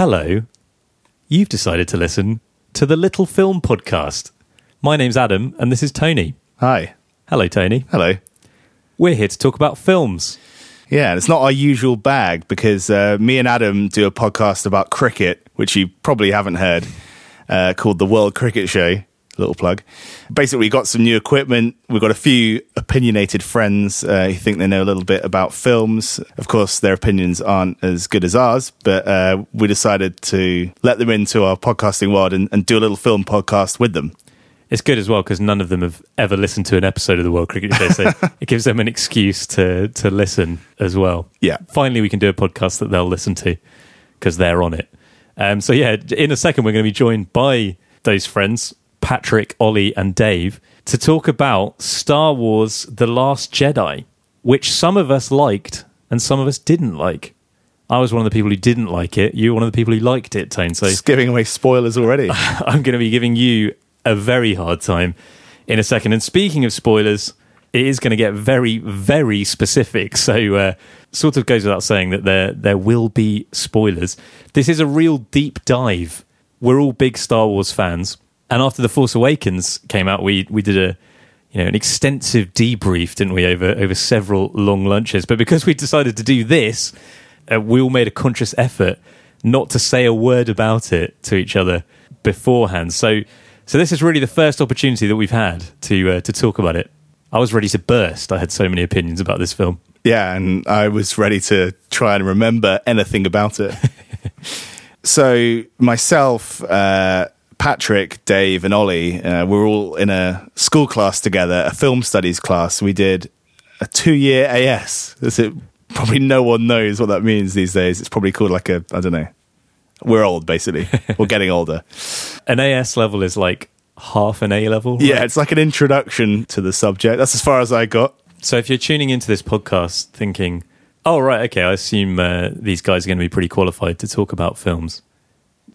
Hello. You've decided to listen to the Little Film Podcast. My name's Adam, and this is Tony. Hi. Hello, Tony. Hello. We're here to talk about films. Yeah, it's not our usual bag because uh, me and Adam do a podcast about cricket, which you probably haven't heard, uh, called The World Cricket Show. Little plug. Basically, we got some new equipment. We've got a few opinionated friends uh, who think they know a little bit about films. Of course, their opinions aren't as good as ours, but uh, we decided to let them into our podcasting world and, and do a little film podcast with them. It's good as well because none of them have ever listened to an episode of the World Cricket Show, so it gives them an excuse to to listen as well. Yeah. Finally, we can do a podcast that they'll listen to because they're on it. Um, so yeah, in a second, we're going to be joined by those friends, Patrick, Ollie, and Dave, to talk about Star Wars: The Last Jedi, which some of us liked and some of us didn't like. I was one of the people who didn't like it. You were one of the people who liked it, Tone. So Just giving away spoilers already. I'm going to be giving you a very hard time in a second. And speaking of spoilers, it is going to get very, very specific. So, uh, sort of goes without saying that there there will be spoilers. This is a real deep dive. We're all big Star Wars fans, and after the Force Awakens came out, we we did a you know an extensive debrief, didn't we, over over several long lunches. But because we decided to do this, uh, we all made a conscious effort not to say a word about it to each other beforehand. So, so this is really the first opportunity that we've had to uh, to talk about it. I was ready to burst. I had so many opinions about this film. Yeah, and I was ready to try and remember anything about it. so myself, uh, Patrick, Dave, and Ollie, uh, we're all in a school class together, a film studies class. We did a two-year AS. Is it? Probably no one knows what that means these days. It's probably called like a I don't know. We're old, basically. We're getting older. An AS level is like half an A level. right? Yeah, it's like an introduction to the subject. That's as far as I got. So if you're tuning into this podcast thinking, "Oh right, okay, I assume uh, these guys are going to be pretty qualified to talk about films,"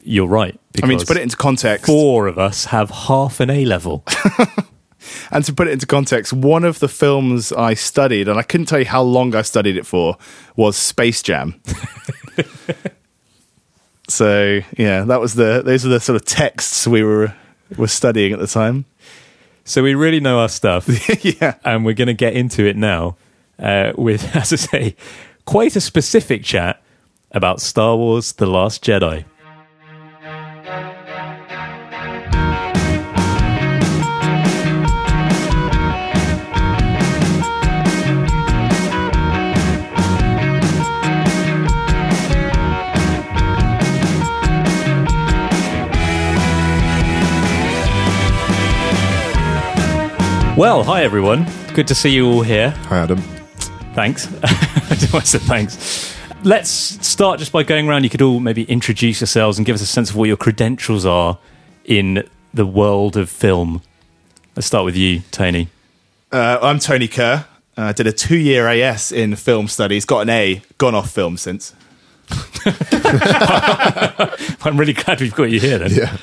you're right. I mean, to put it into context, four of us have half an A level. And to put it into context, one of the films I studied, and I couldn't tell you how long I studied it for, was Space Jam. so yeah, that was the those are the sort of texts we were were studying at the time. so we really know our stuff. yeah, and we're going to get into it now uh, with, as I say, quite a specific chat about Star Wars The Last Jedi. Well, hi everyone. Good to see you all here. Hi, Adam. Thanks. I do want to say thanks. Let's start just by going around. You could all maybe introduce yourselves and give us a sense of what your credentials are in the world of film. Let's start with you, Tony. uh, I'm Tony Kerr. Uh, I did a two year AS in film studies. Got an A. Gone off film since. I'm really glad we've got you here then. Yeah.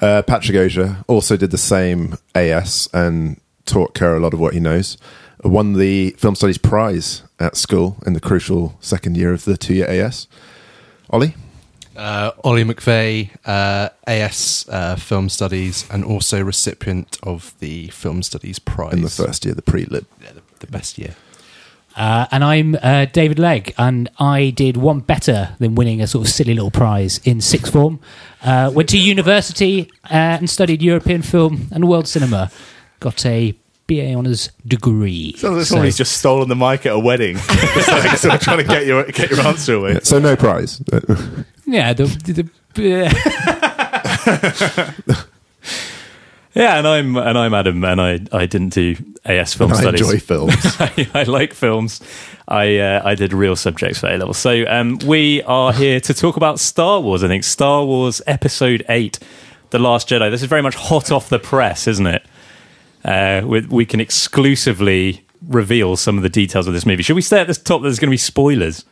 Uh, Patrick Oja also did the same AS and taught Kerr a lot of what he knows. Won the Film Studies Prize at school in the crucial second year of the two year AS. Ollie? Uh, Ollie McVeigh, uh, AS uh, Film Studies, and also recipient of the Film Studies Prize. In the first year, the pre lib. Yeah, the, the best year. Uh, and I'm uh, David Legg, and I did one better than winning a sort of silly little prize in sixth form. Uh, went to university uh, and studied European film and world cinema. Got a BA honours degree. So So- somebody's just stolen the mic at a wedding. It's like sort of trying to get your get your answer away. So no prize. yeah, the, the, the Yeah, and I'm and I'm Adam, and I I didn't do AS film I studies. enjoy films. I, I like films. I uh, I did real subjects for A level. So um, we are here to talk about Star Wars. I think Star Wars Episode Eight, The Last Jedi. This is very much hot off the press, isn't it? Uh, we, we can exclusively reveal some of the details of this movie. Should we stay at the top? There's going to be spoilers.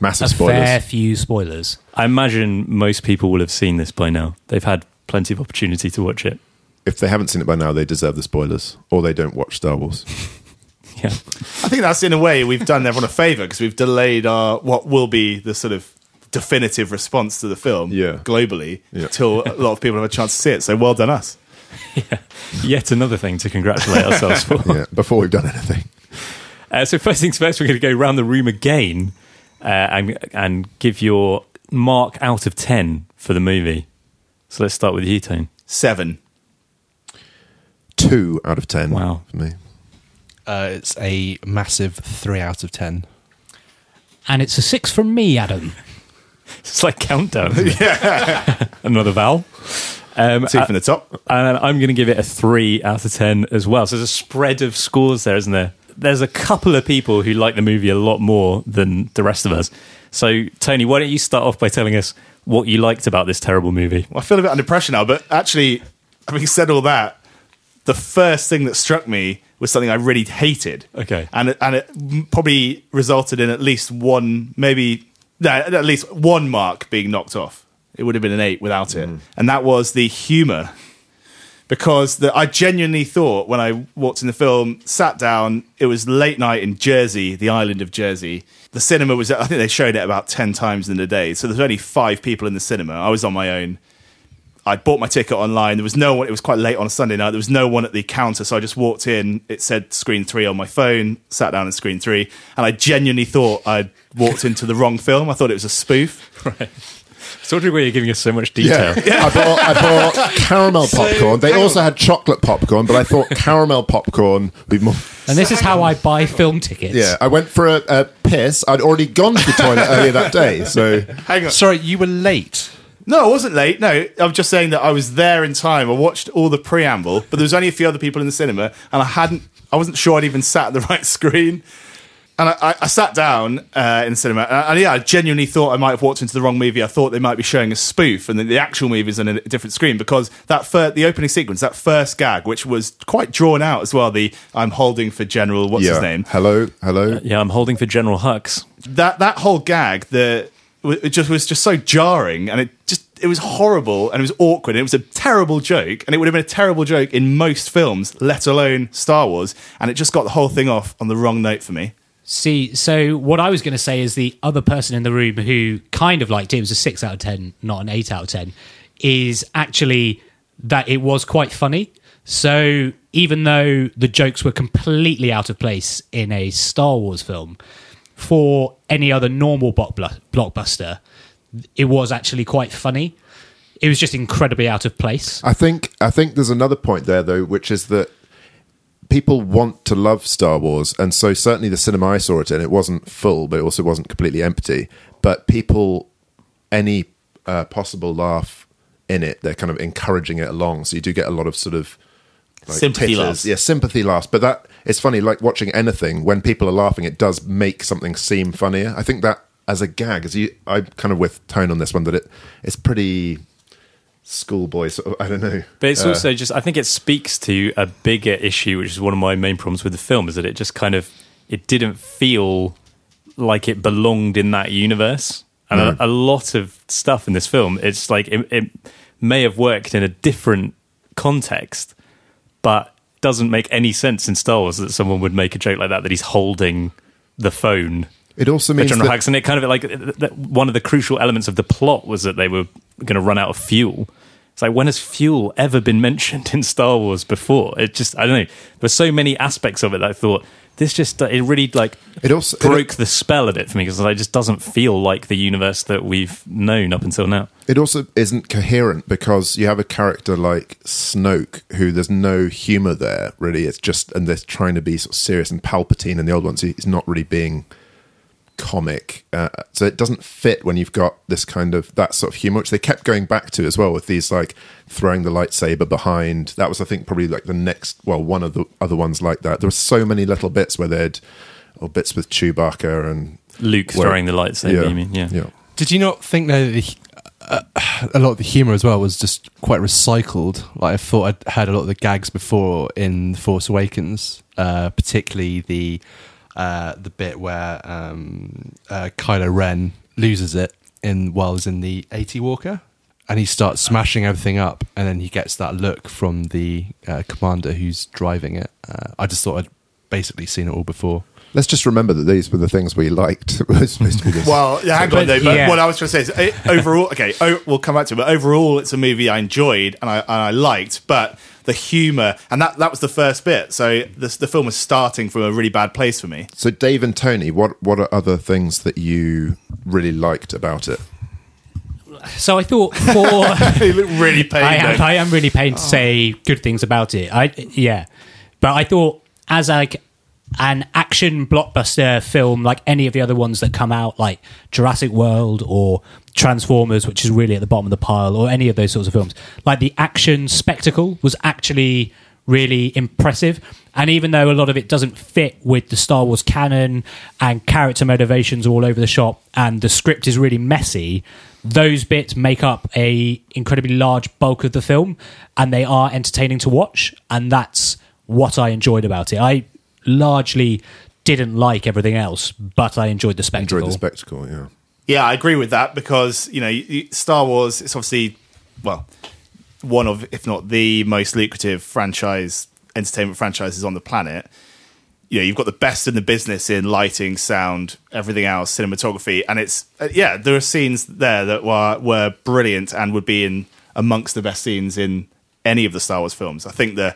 Massive spoilers. a fair few spoilers. I imagine most people will have seen this by now. They've had plenty of opportunity to watch it. If they haven't seen it by now, they deserve the spoilers, or they don't watch Star Wars. Yeah. I think that's in a way we've done everyone a favour because we've delayed our what will be the sort of definitive response to the film Yeah. globally Yeah. a lot of people have a chance to see it. So well done us. Yet another thing to congratulate ourselves for. yeah, before we've done anything. Uh, so first things first, we're going to go round the room again uh, and and give your mark out of ten for the movie. So let's start with you, Tone. Seven. Two out of ten. Wow. for me. Uh, it's a massive three out of ten. And it's a six from me, Adam. It's like countdown. yeah, another vowel. Um, Two from the top. and I'm going to give it a three out of ten as well. So there's a spread of scores there, isn't there? There's a couple of people who like the movie a lot more than the rest of us. So Tony, why don't you start off by telling us what you liked about this terrible movie? Well, I feel a bit under pressure now, but actually, having said all that, the first thing that struck me was something I really hated. Okay. and it, and it probably resulted in at least one, maybe no, at least one mark being knocked off. It would have been an eight without it, mm. and that was the humour. Because the, I genuinely thought when I walked in the film, sat down, it was late night in Jersey, the island of Jersey. The cinema was, I think they showed it about 10 times in the day. So there's only five people in the cinema. I was on my own. I bought my ticket online. There was no one. It was quite late on a Sunday night. There was no one at the counter, so I just walked in. It said screen three on my phone. Sat down in screen three, and I genuinely thought I'd walked into the wrong film. I thought it was a spoof. So why you're giving us so much detail. Yeah. I bought I bought caramel popcorn. They also had chocolate popcorn, but I thought caramel popcorn would be more. And this is how I buy film tickets. Yeah, I went for a, a piss. I'd already gone to the toilet earlier that day, so Hang on. Sorry, you were late. No, I wasn't late. No, I'm just saying that I was there in time. I watched all the preamble, but there was only a few other people in the cinema, and I hadn't. I wasn't sure I'd even sat at the right screen. And I, I, I sat down uh, in the cinema, and, and yeah, I genuinely thought I might have walked into the wrong movie. I thought they might be showing a spoof, and the, the actual movie is on a different screen because that fir- the opening sequence, that first gag, which was quite drawn out as well. The I'm holding for General, what's yeah. his name? Hello, hello. Yeah, I'm holding for General Hux. that that whole gag the it just was just so jarring and it just it was horrible and it was awkward and it was a terrible joke and it would have been a terrible joke in most films let alone Star Wars and it just got the whole thing off on the wrong note for me See, so what I was going to say is the other person in the room who kind of liked it, it was a six out of 10, not an eight out of 10, is actually that it was quite funny. So even though the jokes were completely out of place in a Star Wars film, for any other normal blockbuster, it was actually quite funny. It was just incredibly out of place. I think I think there's another point there though, which is that people want to love Star Wars, and so certainly the cinema I saw it in, it wasn't full, but it also wasn't completely empty. But people, any uh, possible laugh in it, they're kind of encouraging it along. So you do get a lot of sort of like, Sympathy laughs. yeah, sympathy laughs. But that it's funny, like watching anything when people are laughing, it does make something seem funnier. I think that as a gag, as you, I'm kind of with tone on this one that it it's pretty schoolboy sort of. I don't know, But it's Uh, also just, I think it speaks to a bigger issue, which is one of my main problems with the film, is that it just kind of, it didn't feel like it belonged in that universe. And a, a lot of stuff in this film, it's like, it, it may have worked in a different context, but doesn't make any sense in Star Wars that someone would make a joke like that, that he's holding the phone It also means General that, Hux, and it kind of like one of the crucial elements of the plot was that they were going to run out of fuel. It's like when has fuel ever been mentioned in Star Wars before? It just I don't know. There were so many aspects of it that I thought this just it really like It also- it- broke the spell a bit for me because it just doesn't feel like the universe that we've known up until now. it also isn't coherent because you have a character like Snoke who there's no humor there really. It's just and they're trying to be sort of serious and Palpatine and the old ones. He's not really being comic, uh, so it doesn't fit when you've got this kind of that sort of humor, which they kept going back to as well with these like throwing the lightsaber behind. That was, I think, probably like the next, well, one of the other ones like that. There were so many little bits where they'd or bits with Chewbacca and Luke where- throwing the lightsaber. Yeah, You mean? Yeah. yeah. Did you not think that the, uh, a lot of the humor as well was just quite recycled? Like I thought I'd had a lot of the gags before in The Force Awakens, uh, particularly the uh, the bit where um, uh, Kylo Ren loses it in while he's in the AT Walker. And he starts smashing everything up, and then he gets that look from the uh, commander who's driving it. Uh, I just thought I'd basically seen it all before. Let's just remember that these were the things we liked. It was supposed to be this. Well, yeah, hang on though. But yeah. what I was trying to say is, it, overall, okay, o- we'll come back to it. But overall, it's a movie I enjoyed and I and I liked. But the humor and that that was the first bit. So the the film was starting from a really bad place for me. so, Dave and Tony, what what are other things that you really liked about it? So I thought for look really pained. I am. I am really pained to say good things about it. I yeah, but I thought as like an action blockbuster film, like any of the other ones that come out, like Jurassic World or Transformers, which is really at the bottom of the pile, or any of those sorts of films, like the action spectacle was actually really impressive. And even though a lot of it doesn't fit with the Star Wars canon and character motivations all over the shop, and the script is really messy, those bits make up a incredibly large bulk of the film, and they are entertaining to watch. And that's what I enjoyed about it. I largely didn't like everything else, but I enjoyed the spectacle. Enjoyed the spectacle, yeah. Yeah, I agree with that because you know you- you- Star Wars. It's obviously well one of, if not the most lucrative franchise entertainment franchises on the planet. You know, you've got the best in the business in lighting, sound, everything else, cinematography, and it's uh, yeah, there are scenes there that were were brilliant and would be in amongst the best scenes in any of the Star Wars films. I think the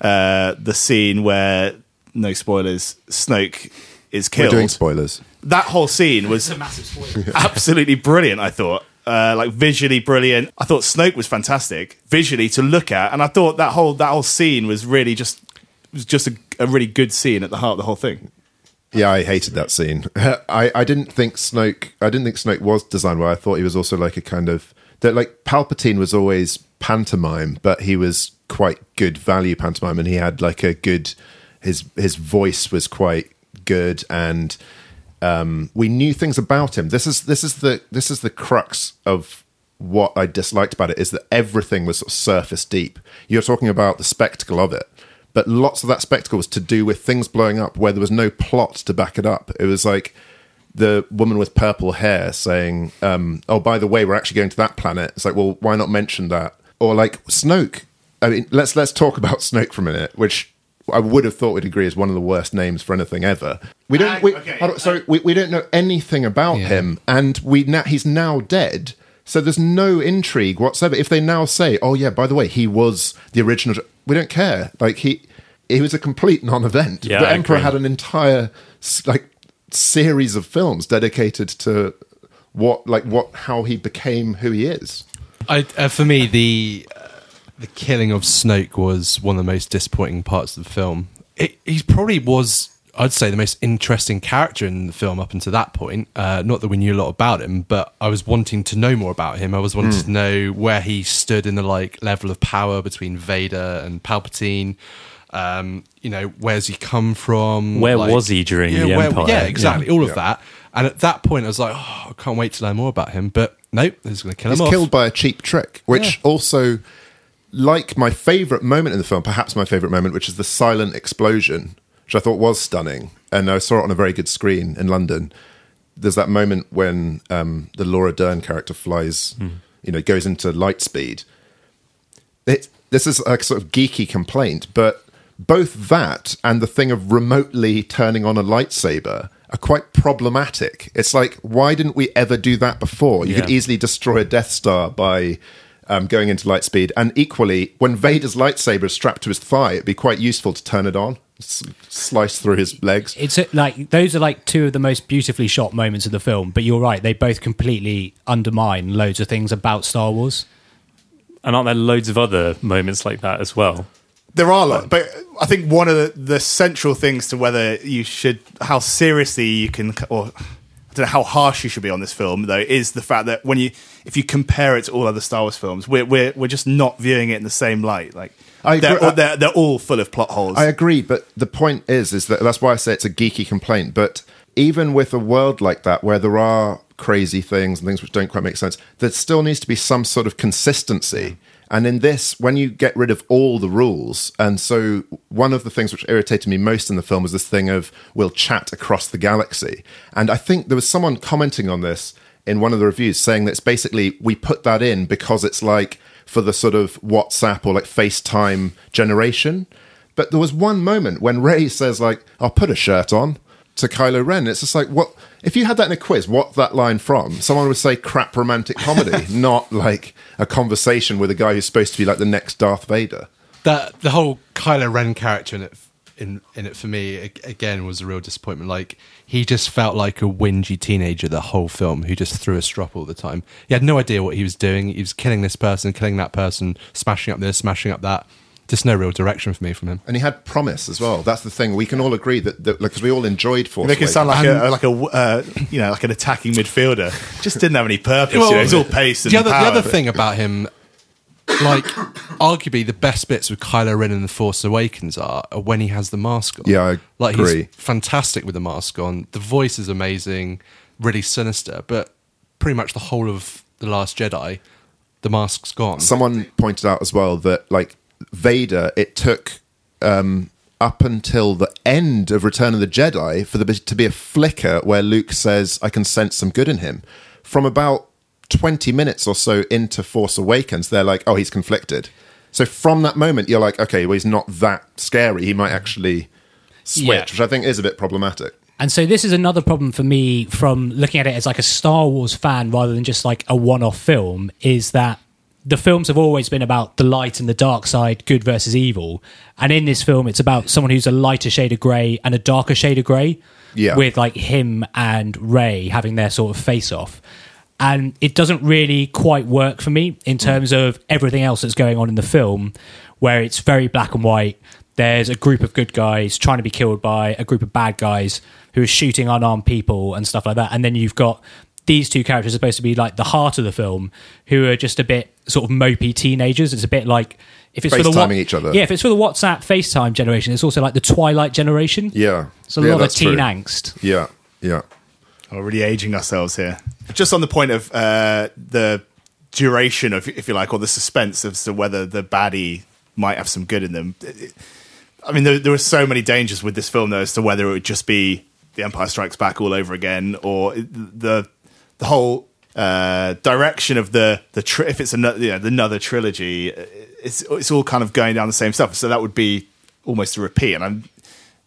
uh, the scene where no spoilers, Snoke is We're killed doing spoilers. that whole scene was absolutely brilliant. I thought, uh, like visually brilliant. I thought Snoke was fantastic visually to look at, and I thought that whole that whole scene was really just was just a, a really good scene at the heart of the whole thing. Yeah, I hated that scene. I, I didn't think Snoke. I didn't think Snoke was designed well. I thought he was also like a kind of that. Like Palpatine was always pantomime, but he was quite good value pantomime, and he had like a good. His his voice was quite good, and um, we knew things about him. This is this is the this is the crux of what I disliked about it is that everything was sort of surface deep. You're talking about the spectacle of it, but lots of that spectacle was to do with things blowing up where there was no plot to back it up. It was like the woman with purple hair saying, um, "Oh, by the way, we're actually going to that planet." It's like, well, why not mention that? Or like Snoke. I mean, let's let's talk about Snoke for a minute, which I would have thought we'd agree is one of the worst names for anything ever. We don't. Ah, We, okay. hold on, sorry, we, we don't know anything about Yeah. him, and we now he's now dead. So there's no intrigue whatsoever. If they now say, "Oh yeah, by the way, he was the original," we don't care. Like he, he was a complete non-event. Yeah, the I Emperor agree. had an entire like series of films dedicated to what, like what, how he became who he is. I, uh, for me, the the killing of Snoke was one of the most disappointing parts of the film. It, he probably was, I'd say, the most interesting character in the film up until that point. Uh, not that we knew a lot about him, but I was wanting to know more about him. I was wanting to know where he stood in the like level of power between Vader and Palpatine. Um, you know, where's he come from? Where Like- was he during yeah, the where- Empire? Yeah, exactly, all of Yeah. that. And at that point, I was like, oh, I can't wait to learn more about him. But nope, he's going to kill He's him He's killed by a cheap trick, which Yeah. also, like my favorite moment in the film, perhaps my favorite moment, which is the silent explosion, which I thought was stunning, and I saw it on a very good screen in London. There's that moment when um, the Laura Dern character flies, you know, goes into light speed. It, this is a sort of geeky complaint, but both that and the thing of remotely turning on a lightsaber are quite problematic. It's like, why didn't we ever do that before? You could easily destroy a Death Star by um, going into light speed. And equally, when Vader's lightsaber is strapped to his thigh, it'd be quite useful to turn it on, s- slice through his legs. It's a, like those are like two of the most beautifully shot moments of the film. But you're right; they both completely undermine loads of things about Star Wars. And aren't there loads of other moments like that as well? There are a lot, but I think one of the, the central things to whether you should, how seriously you can, or I don't know how harsh you should be on this film, though, is the fact that when you, if you compare it to all other Star Wars films, we're we're, we're just not viewing it in the same light. Like I they're, agree- they're they're all full of plot holes. I agree, but the point is, is that that's why I say it's a geeky complaint. But even with a world like that, where there are crazy things and things which don't quite make sense, there still needs to be some sort of consistency. And in this, when you get rid of all the rules, and so one of the things which irritated me most in the film was this thing of we'll chat across the galaxy. And I think there was someone commenting on this in one of the reviews saying that it's basically we put that in because it's like for the sort of WhatsApp or like FaceTime generation. But there was one moment when Rey says like, "I'll put a shirt on," to Kylo Ren. It's just like what if you had that in a quiz? What that line from? Someone would say crap romantic comedy, not like a conversation with a guy who's supposed to be like the next Darth Vader. that the whole Kylo Ren character in it in in it for me again was a real disappointment. Like he just felt like a whingy teenager the whole film who just threw a strop all the time. He had no idea what he was doing. He was killing this person, killing that person, smashing up this, smashing up that. Just no real direction for me from him. And he had promise as well. That's the thing. We can all agree that because we all enjoyed Force Make it sound Awakens. like a like a uh, you know like an attacking midfielder. Just didn't have any purpose. Well, you know, it's all pace and the other, power. the other but- thing about him, like arguably the best bits with Kylo Ren in The Force Awakens are, are when he has the mask on. Yeah, I like agree. he's fantastic with the mask on. The voice is amazing, really sinister. But pretty much the whole of the Last Jedi, the mask's gone. Someone pointed out as well that like Vader, it took um, up until the end of Return of the Jedi for the to be a flicker where Luke says, "I can sense some good in him." From about twenty minutes or so into Force Awakens, they're like, "Oh, he's conflicted." So from that moment, you're like, "Okay, well, he's not that scary. He might actually switch," Yeah. which I think is a bit problematic. And so this is another problem for me from looking at it as like a Star Wars fan rather than just like a one-off film is that the films have always been about the light and the dark side, good versus evil. And in this film it's about someone who's a lighter shade of grey and a darker shade of grey. Yeah. With like him and Rey having their sort of face off. And it doesn't really quite work for me in mm. terms of everything else that's going on in the film, where it's very black and white. There's a group of good guys trying to be killed by a group of bad guys who are shooting unarmed people and stuff like that. And then you've got these two characters are supposed to be like the heart of the film, who are just a bit sort of mopey teenagers. It's a bit like if it's for the FaceTiming Wha- each other. Yeah, if it's for the WhatsApp FaceTime generation, it's also like the Twilight generation. Yeah, It's a Yeah, lot of teen true. angst. Yeah, yeah. We're really aging ourselves here. Just on the point of uh, the duration of, if you like, or the suspense as to whether the baddie might have some good in them. I mean, there, there were so many dangers with this film, though, as to whether it would just be The Empire Strikes Back all over again, or the the whole uh, direction of the the tri- if it's another you know, another trilogy, it's it's all kind of going down the same stuff. So that would be almost a repeat. And I'm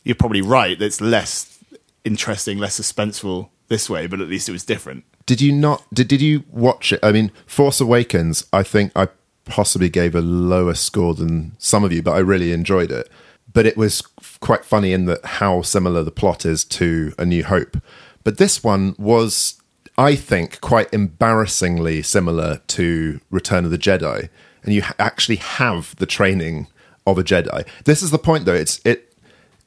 you're probably right. that It's less interesting, less suspenseful this way, but at least it was different. Did you not? Did Did you watch it? I mean, Force Awakens. I think I possibly gave a lower score than some of you, but I really enjoyed it. But it was quite funny in that how similar the plot is to A New Hope. But this one was, I think, quite embarrassingly similar to Return of the Jedi, and you actually have the training of a Jedi. This is the point, though. It's it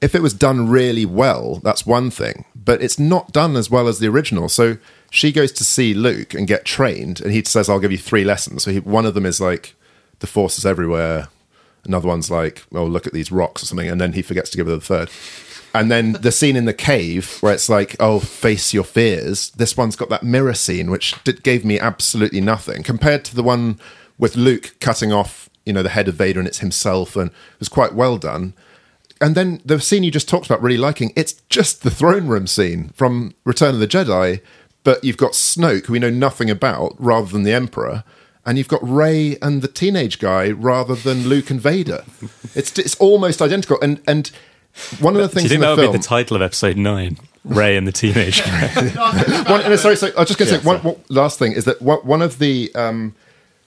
if it was done really well, that's one thing, but it's not done as well as the original. So she goes to see Luke and get trained, and he says, "I'll give you three lessons." So he, one of them is like, "The Force is everywhere." Another one's like, "Oh, look at these rocks" or something, and then he forgets to give her the third. And then the scene in the cave where it's like, "Oh, face your fears." This one's got that mirror scene, which did, gave me absolutely nothing. Compared to the one with Luke cutting off, you know, the head of Vader, and it's himself, and it was quite well done. And then the scene you just talked about really liking it's just the throne room scene from return of the jedi but you've got snoke who we know nothing about rather than the emperor and you've got Rey and the teenage guy rather than luke and vader. It's it's almost identical. And and one of the things Do you think that the would film be the title of episode nine? Rey and the teenage. one, no, sorry, sorry. I was just going to say one, one last thing is that one one of the um,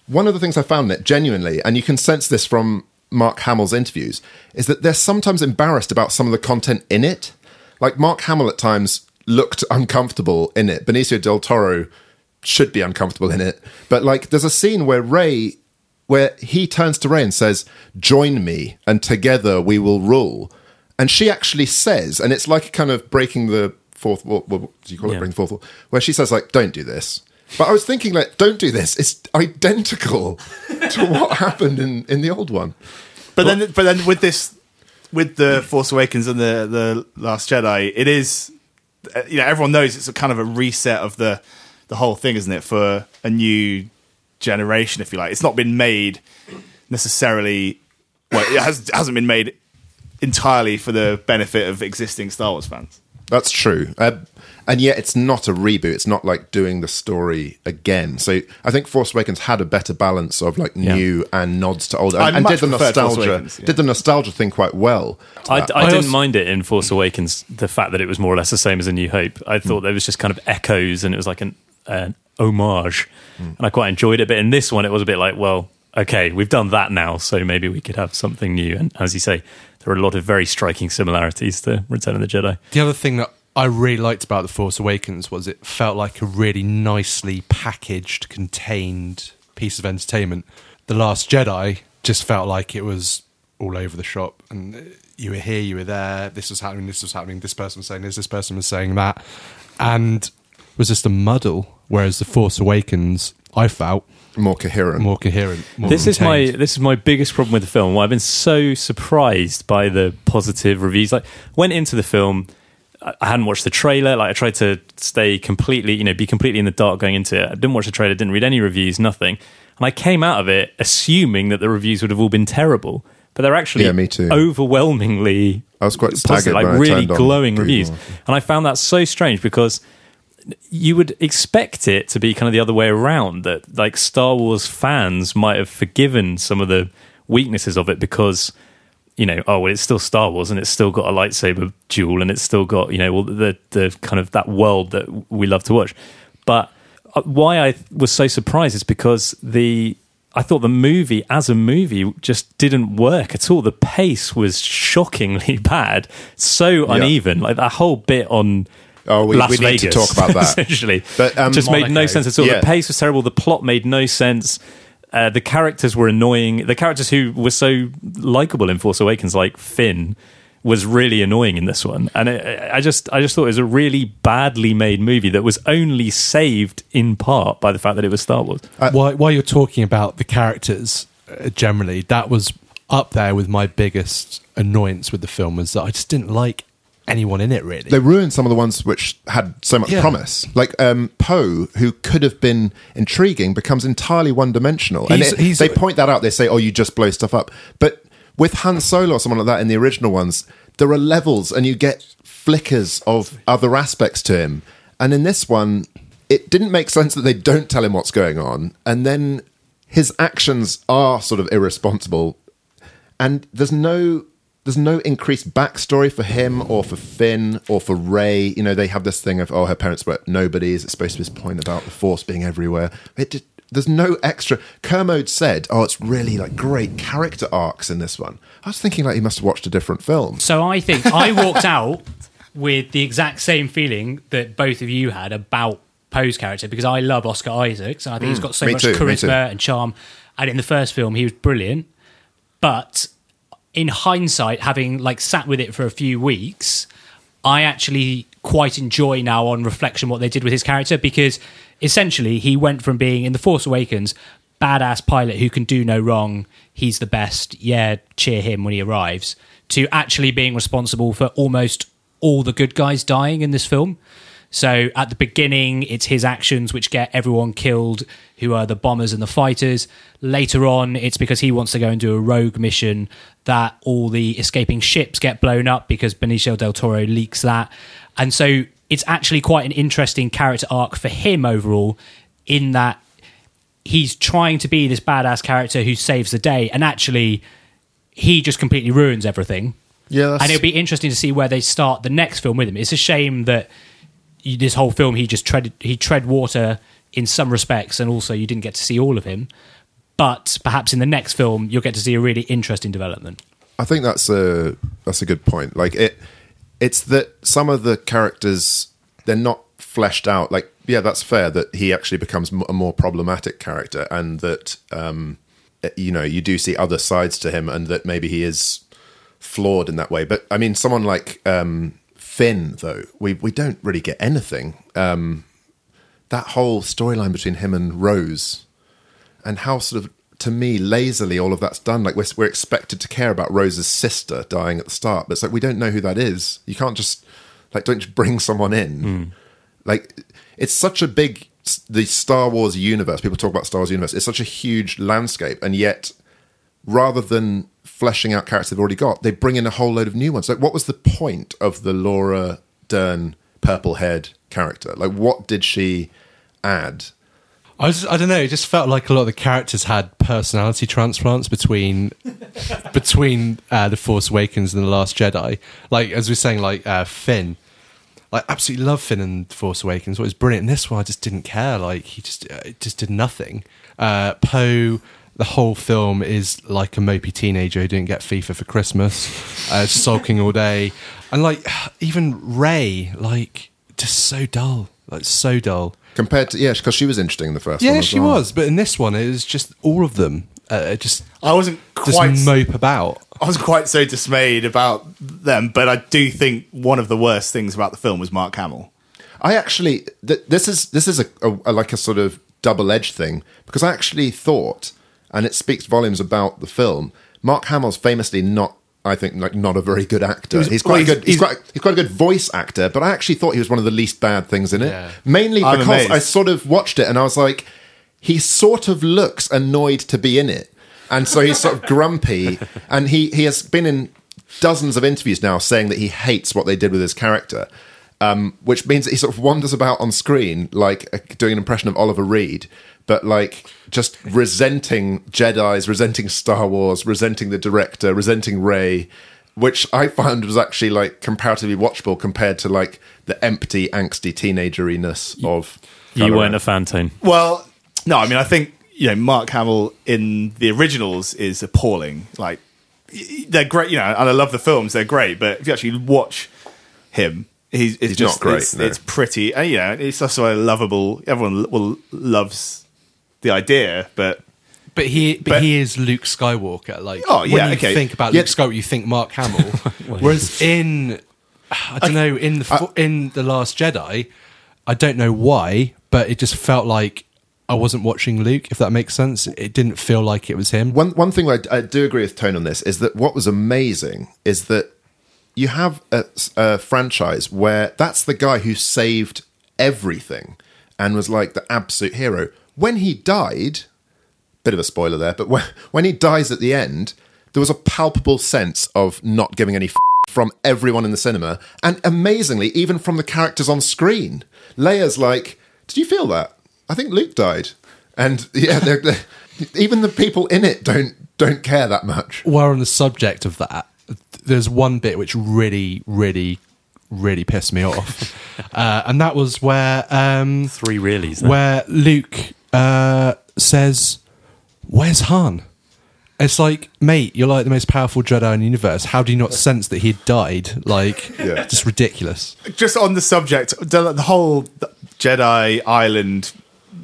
one of the things I found that genuinely, and you can sense this from Mark Hamill's interviews, is that they're sometimes embarrassed about some of the content in it. Like Mark Hamill at times looked uncomfortable in it. Benicio del Toro should be uncomfortable in it, but like there's a scene where Rey. Where he turns to Rey and says, "Join me, and together we will rule." And she actually says, and it's like kind of breaking the fourth wall. What, what do you call it? Yeah. Breaking the fourth wall. Where she says, like, don't do this. But I was thinking, like, don't do this. It's identical to what happened in, in the old one. But then, but then with this, with the Force Awakens and the the Last Jedi, it is, uh, you know, everyone knows it's a kind of a reset of the the whole thing, isn't it, for a new generation, if you like. It's not been made necessarily. Well, it has hasn't been made entirely for the benefit of existing Star Wars fans. That's true. Uh, and yet it's not a reboot. It's not like doing the story again. So I think Force Awakens had a better balance of like Yeah. new and nods to old, I and, and much did the preferred Force nostalgia, Awakens, yeah. did the nostalgia thing quite well. I, uh, I, I didn't also- mind it in Force Awakens, the fact that it was more or less the same as A New Hope. I hmm. thought there was just kind of echoes and it was like an, an homage. Hmm. And I quite enjoyed it. But in this one, it was a bit like, well, okay, we've done that now, so maybe we could have something new. And as you say, there are a lot of very striking similarities to Return of the Jedi. The other thing that I really liked about The Force Awakens was it felt like a really nicely packaged, contained piece of entertainment. The Last Jedi just felt like it was all over the shop, and uh, you were here, you were there. This was happening, this was happening. This person was saying this, this person was saying that, and it was just a muddle. Whereas The Force Awakens, I felt More coherent. more coherent. More this is my this is my biggest problem with the film. Why I've been so surprised by the positive reviews. Like went into the film, I I hadn't watched the trailer. Like I tried to stay completely, you know, be completely in the dark going into it. I didn't watch the trailer, didn't read any reviews, nothing. And I came out of it assuming that the reviews would have all been terrible, but they're actually Yeah, me too. overwhelmingly I was quite positive, like really glowing reviews. And I found that so strange because you would expect it to be kind of the other way around that like Star Wars fans might have forgiven some of the weaknesses of it because you know oh well it's still Star Wars and it's still got a lightsaber duel and it's still got you know all the the kind of that world that we love to watch but uh, why I was so surprised is because the I thought the movie as a movie just didn't work at all. The pace was shockingly bad, so uneven. Like that whole bit on Oh, we- Las we need to talk about that. essentially, But, um, just made no sense at all. Yeah. The pace was terrible. The plot made no sense. Uh, the characters were annoying. The characters who were so likable in Force Awakens, like Finn, was really annoying in this one. And it, I just, I just thought it was a really badly made movie that was only saved in part by the fact that it was Star Wars. while, while you're talking about the characters uh, generally, that was up there with my biggest annoyance with the film was that I just didn't like anyone in it really. They ruined some of the ones which had so much Yeah. promise. Like um, Poe, who could have been intriguing, becomes entirely one dimensional. And it- they point that out. They say, oh, you just blow stuff up. But with Han Solo or someone like that in the original ones, there are levels and you get flickers of other aspects to him. And in this one, it didn't make sense that they don't tell him what's going on. And then his actions are sort of irresponsible and there's no there's no increased backstory for him or for Finn or for Rey. You know, they have this thing of oh, her parents were nobodies. It's supposed to be this point about the Force being everywhere. It did, there's no extra. Kermode said, "Oh, it's really like great character arcs in this one." I was thinking like he must have watched a different film. So I think I walked out with the exact same feeling that both of you had about Poe's character because I love Oscar Isaacs and I think he's got so Mm, much too. charisma and charm. And in the first film, he was brilliant. But in hindsight, having like sat with it for a few weeks, I actually quite enjoy now on reflection what they did with his character because essentially he went from being in The Force Awakens badass pilot who can do no wrong, he's the best, yeah, cheer him when he arrives, to actually being responsible for almost all the good guys dying in this film. So at the beginning, it's his actions which get everyone killed, who are the bombers and the fighters. Later on, it's because he wants to go and do a rogue mission that all the escaping ships get blown up because Benicio del Toro leaks that. And so it's actually quite an interesting character arc for him overall, in that he's trying to be this badass character who saves the day, and actually, he just completely ruins everything. Yeah, that's- and it'll be interesting to see where they start the next film with him. It's a shame that this whole film he just tread he tread water in some respects, and also you didn't get to see all of him. But perhaps in the next film, you'll get to see a really interesting development. I think that's a that's a good point. Like it, it's that some of the characters they're not fleshed out. Like yeah, that's fair that he actually becomes a more problematic character, and that um, you know you do see other sides to him, and that maybe he is flawed in that way. But I mean, someone like um, Finn, though, we we don't really get anything. Um, that whole storyline between him and Rose and how sort of to me lazily all of that's done. Like we're, we're expected to care about rose's sister dying at the start but it's like we don't know who that is. You can't just like don't just bring someone in. Like it's such a big the star wars universe people talk about star wars universe it's such a huge landscape and yet rather than fleshing out characters they've already got they bring in a whole load of new ones like what was the point of the laura Dern purple haired character? Like, what did she add? I, was, I don't know. It just felt like a lot of the characters had personality transplants between between uh, the Force Awakens and the Last Jedi. Like as we are saying, like uh, Finn, I absolutely love Finn and Force Awakens. What was brilliant. In this one, I just didn't care. Like he just uh, just did nothing. Uh, Poe. The whole film is like a mopey teenager who didn't get FIFA for Christmas, uh, sulking all day, and like even Rey, like just so dull, like so dull. Compared to, yeah, because she was interesting in the first Yeah, one. as she well. was, but in this one, it was just all of them. Uh, just I wasn't just quite mope about. I was quite so dismayed about them, but I do think one of the worst things about the film was Mark Hamill. I actually th- this is this is a, a, a like a sort of double edged thing because I actually thought, and it speaks volumes about the film. Mark Hamill's famously not, I think, like not a very good actor. He's- He's, quite well, a good. he's- He's, quite he's quite a good voice actor, but I actually thought he was one of the least bad things in it. Yeah. Mainly I'm because amazed. I sort of watched it and I was like, he sort of looks annoyed to be in it, and so he's sort of grumpy, and he he has been in dozens of interviews now saying that he hates what they did with his character um, which means that he sort of wanders about on screen like uh, doing an impression of Oliver Reed, but like just resenting Jedi's, resenting Star Wars, resenting the director, resenting Rey, which I found was actually like comparatively watchable compared to like the empty, angsty teenageriness of. You Kylo weren't Ren. a Fantone. Well, no, I mean, I think you know Mark Hamill in the originals is appalling. Like they're great, you know, and I love the films; they're great. But if you actually watch him, he's, it's He's just not great, It's, no. it's pretty, and you know, it's also a lovable. Everyone will loves the idea, but But he, but, But- he is Luke Skywalker. Like, Oh, yeah, when you okay. think about Yeah. Luke Skywalker, you think Mark Hamill. Whereas in, I don't know, in the fo- in the Last Jedi, I don't know why, but it just felt like I wasn't watching Luke. If that makes sense, it didn't feel like it was him. One one thing I, I do agree with Tone on this is that what was amazing is that you have a, a franchise where that's the guy who saved everything and was like the absolute hero. When he died, bit of a spoiler there, but when, when he dies at the end, there was a palpable sense of not giving any f- from everyone in the cinema, and amazingly, even from the characters on screen. Leia's like, "Did you feel that? I think Luke died," and yeah, they're, they're, even the people in it don't don't care that much. While on the subject of that, there's one bit which really, really, really pissed me off, uh, and that was where um, Three reallys. there. where Luke uh, says, "Where's Han?" It's like, mate, you're like the most powerful Jedi in the universe. How do you not sense that he died? Like, Yeah. just ridiculous. just on the subject, the, the whole Jedi Island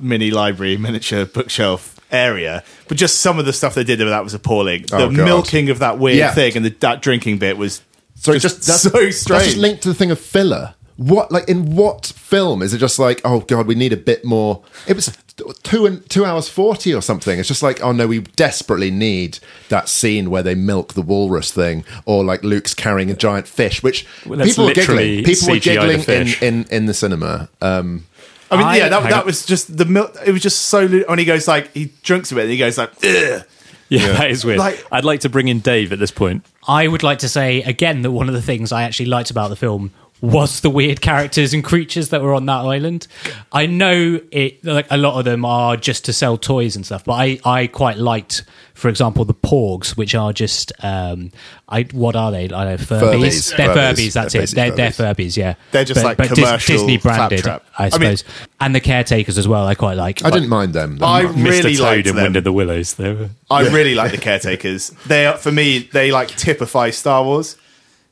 mini library, miniature bookshelf area, but just some of the stuff they did that was appalling. The Oh, milking of that weird Yeah. thing and the, that drinking bit was So just, just that's so That's strange. just linked to the thing of filler. What like in what film is it just like oh god we need a bit more? It was two and two hours forty or something. It's just like oh no we desperately need that scene where they milk the walrus thing or like Luke's carrying a giant fish, which Well, people were giggling. People were CGI the giggling in, in in the cinema. Um, I mean, I- yeah, that, that was just the milk. It was just so. lo- When he goes like he drinks a bit, and he goes like, Ugh. yeah, that is weird. Like- I'd like to bring in Dave at this point. I would like to say again that one of the things I actually liked about the film was the weird characters and creatures that were on that island. I know it like a lot of them are just to sell toys and stuff, but I, I quite liked, for example, the Porgs, which are just um, I what are they? I don't know Furbies. Furbies. They're Furbies. Furbies. That's They're it. They're, basically they're Furbies. Yeah, They're just like Dis- commercial Disney branded, claptrap. I I mean- suppose. and the caretakers as well. I quite like. I didn't mind them. I Mr. really Toad liked in them. Wind of the Willows. They were I really like the caretakers. They are, for me, they like typify Star Wars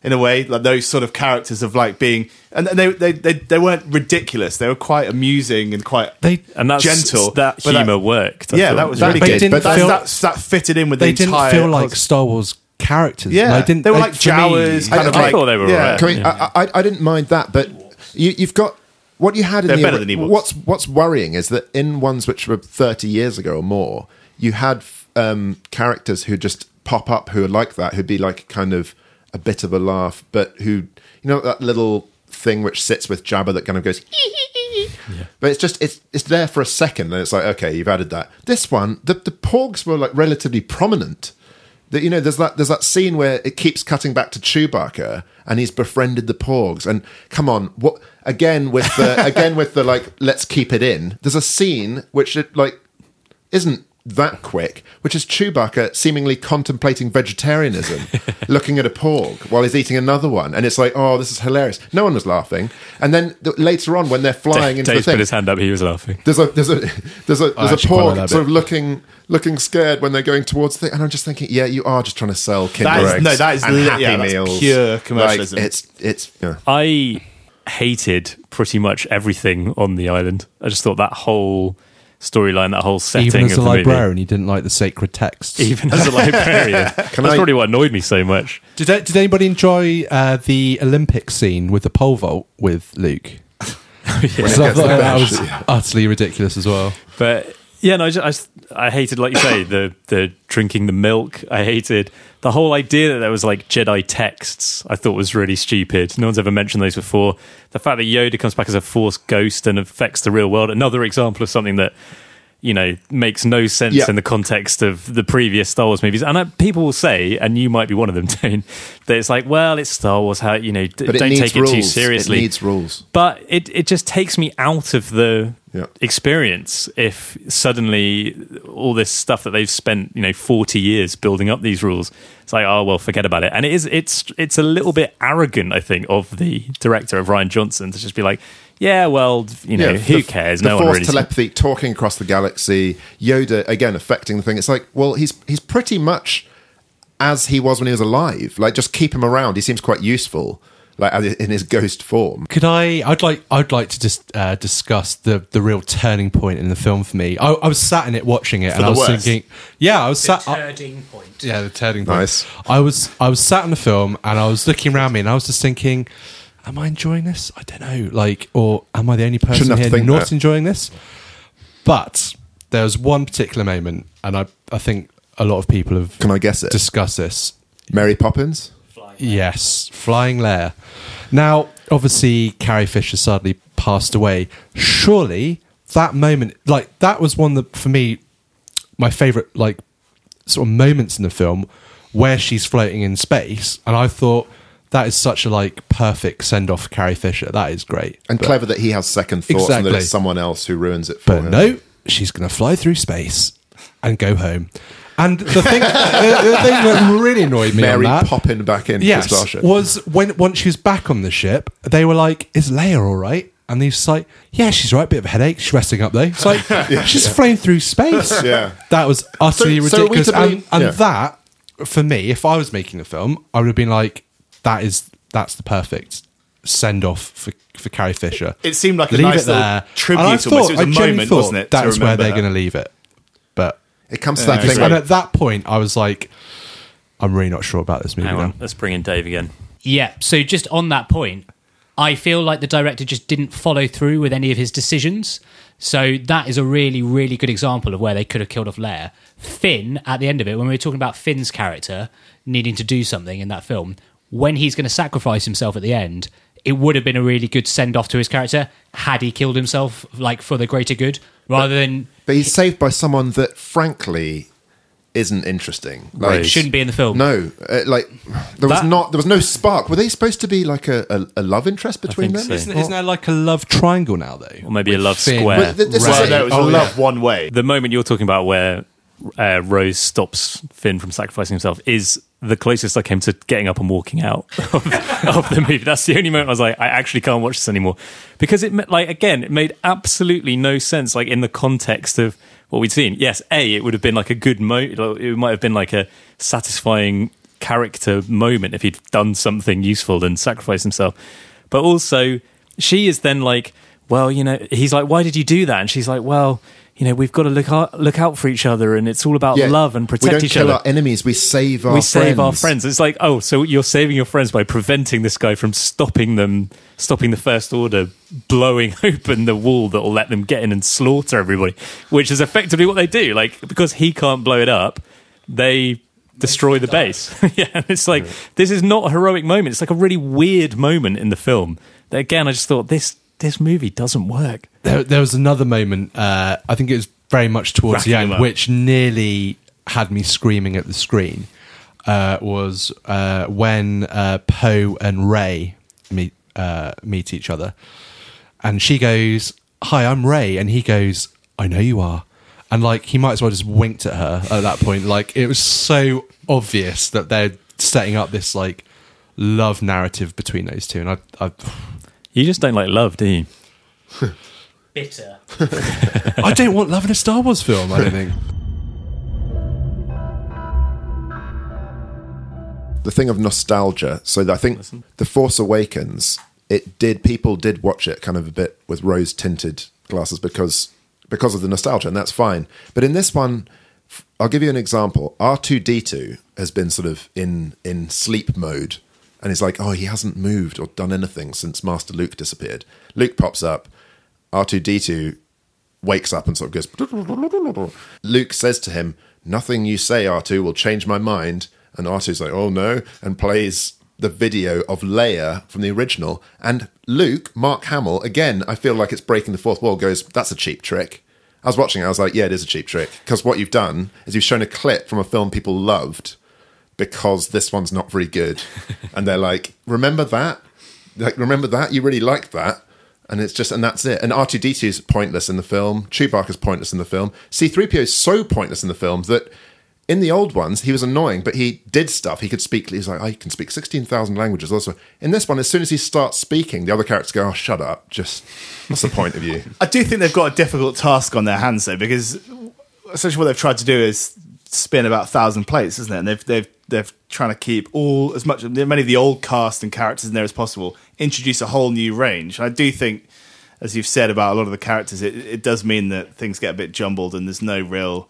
in a way. Like those sort of characters of like being, and they they they, they weren't ridiculous. They were quite amusing and quite They and that's gentle. That But humour worked. I yeah, thought. that was That really good. but But that, feel- that, that fitted in with they the didn't entire. feel like Star Wars characters. Yeah, they didn't. they were like for Jawas, kind I- of I like. thought they were yeah. alright. Can Yeah. I, I, I didn't mind that, but you, you've got what you had in They're the better than Ewoks. what's what's worrying is that in ones which were thirty years ago or more, you had um, characters who just pop up who are like that, who'd be like kind of a bit of a laugh, but who you know that little thing which sits with Jabba that kind of goes. But it's just it's it's there for a second, and it's like okay, you've added that. This one, the the Porgs were like relatively prominent That you know, there's that there's that scene where it keeps cutting back to Chewbacca and he's befriended the Porgs. And come on, what again with the again with the like, let's keep it in. There's a scene which it like isn't that quick, which is Chewbacca seemingly contemplating vegetarianism, looking at a porg while he's eating another one, and it's like, oh, this is hilarious. No one was laughing, and then th- later on when they're flying into Dave's the put his hand up. He was laughing. there's a there's a there's a there's a actually quite like porg sort of looking looking scared when they're going towards the thing, and I'm just thinking, yeah, you are just trying to sell Kinder That is- eggs no, that is and li- Happy yeah, that's Meals. pure commercialism. Like, it's it's yeah. I hated pretty much everything on the island. I just thought that whole storyline, that whole setting Even as of a the movie, librarian, you didn't like the sacred texts. even as a librarian, that's I- probably what annoyed me so much. Did did anybody enjoy uh, the Olympic scene with the pole vault with Luke? When it So I thought that was yeah. utterly ridiculous as well. But yeah, no, I, just, I, I hated, like you say, the the drinking the milk. I hated the whole idea that there was like Jedi texts. I thought was really stupid. No one's ever mentioned those before. The fact that Yoda comes back as a Force ghost and affects the real world. Another example of something that you know makes no sense Yeah. in the context of the previous Star Wars movies. And I, people will say, and you might be one of them, Dane, that it's like, well, it's Star Wars. How you know, d- But don't take rules. it too seriously It needs rules. but it, it just takes me out of the Yeah. experience if suddenly all this stuff that they've spent you know 40 years building up these rules it's like oh well forget about it and it is it's it's a little bit arrogant i think of the director of rian johnson to just be like yeah well you know Yeah, who the- cares The no one force really telepathy, talking across the galaxy, Yoda again affecting the thing. It's like, well, he's he's pretty much as he was when he was alive. Like, just keep him around. He seems quite useful, like in his ghost form. Could I? I'd like. I'd like to just uh, discuss the the real turning point in the film for me. I, I was sat in it watching it, and I was worst. thinking, yeah, I was sat. I- Turding point. yeah, the turning point. Nice. I was I was sat in the film, and I was looking around me, and I was just thinking, am I enjoying this? I don't know. Like, or am I the only person Shouldn't have to here think not that. enjoying this? But there was one particular moment, and I I think a lot of people have Can I guess it? discussed this. Mary Poppins. Yes, Flying Leia. Now, obviously, Carrie Fisher sadly passed away. Surely that moment, like that, was one that for me, my favorite, like sort of moments in the film where she's floating in space, and I thought that is such a like perfect send off Carrie Fisher. That is great, And But- clever that he has second thoughts and that it's someone else who ruins it for But him. no, she's going to fly through space and go home. And the thing, the, the thing that really annoyed me Mary on that, popping back in yes, starship. was when once she was back on the ship, they were like, "Is Leia all right?" And he's like, "Yeah, she's right. Bit of a headache. She's resting up though." It's like she's flying through space. Yeah. that was utterly So- so are we ridiculous. to and believe- and yeah. that for me, if I was making a film, I would have been like, "That is that's the perfect send off for for Carrie Fisher." It seemed like a leave nice it little there. tribute And I thought- It was a I moment, wasn't it, That's where they're going to leave it. But It comes to that Yeah, thing. and at that point, I was like, I'm really not sure about this movie hang now. on let's bring in dave again Yeah. So just on that point, I feel like the director just didn't follow through with any of his decisions. So that is a really, really good example of where they could have killed off Leia. Finn, at the end of it, when we were talking about Finn's character needing to do something in that film, when he's going to sacrifice himself at the end, it would have been a really good send off to his character had he killed himself, like for the greater good, rather than But he's saved by someone that, frankly, isn't interesting. Like, Right. shouldn't be in the film. No, uh, like there was That- not. There was no spark. Were they supposed to be like a, a, a love interest between them? so. Isn't, isn't there like a love triangle now, though? or maybe a love Finn. square Well, th- this is no, it was Oh, all yeah. love one way. the moment you're talking about where uh, Rose stops Finn from sacrificing himself is the closest I came to getting up and walking out of, of the movie. That's the only moment I was like, I actually can't watch this anymore because it like again, it made absolutely no sense. Like in the context of what we'd seen. Yes, a it would have been like a good mo. It might have been like a satisfying character moment if he'd done something useful and sacrificed himself. But also, she is then like, well, you know, he's like, why did you do that? And she's like, well, you know, we've got to look out, look out for each other, and it's all about Yeah. love and protect each other. we don't kill other. our enemies. We save our we friends. save our friends. It's like, oh, so you're saving your friends by preventing this guy from stopping them, stopping the First Order blowing open the wall that will let them get in and slaughter everybody, which is effectively what they do. Like, because he can't blow it up, they destroy the base. yeah, it's like, this is not a heroic moment. It's like a really weird moment in the film. That again, I just thought this this movie doesn't work. There, there was another moment. Uh, I think it was very much towards the end, which nearly had me screaming at the screen. uh, was uh, when uh, Poe and Rey meet uh, meet each other, and she goes, "Hi, I'm Rey," and he goes, "I know you are," and like he might as well just winked at her at that point. Like it was so obvious that they're setting up this like love narrative between those two, and I, I, You just don't like love, do you? Bitter. I don't want love in a Star Wars film. I don't think. the thing of nostalgia. So I think the Force Awakens, it did people did watch it kind of a bit with rose tinted glasses because because of the nostalgia, and that's fine. But in this one, I'll give you an example. R two D two has been sort of in in sleep mode, and it's like, oh, he hasn't moved or done anything since Master Luke disappeared. Luke pops up. R two D two wakes up and sort of goes. Luke says to him, "Nothing you say, R2, will change my mind." And R2's like, "Oh no," and plays the video of Leia from the original. And Luke, Mark Hamill, again, I feel like it's breaking the fourth wall. Goes, "That's a cheap trick." I was watching it. I was like, "Yeah, it is a cheap trick." Because what you've done is you've shown a clip from a film people loved because this one's not very good, and they're like, "Remember that? Like, remember that? You really liked that." And it's just, and that's it. And R2D2 is pointless in the film. Chewbacca's pointless in the film. C3PO is so pointless in the film that in the old ones, he was annoying, but he did stuff. He could speak, he's like, I can speak 16,000 languages. Also, in this one, as soon as he starts speaking, the other characters go, oh, shut up. Just, what's the point of you? I do think they've got a difficult task on their hands though, because essentially what they've tried to do is spin about a thousand plates, isn't it? And they've they've they're trying to keep all as much many of the old cast and characters in there as possible, introduce a whole new range. And I do think, as you've said about a lot of the characters, it, it does mean that things get a bit jumbled and there's no real,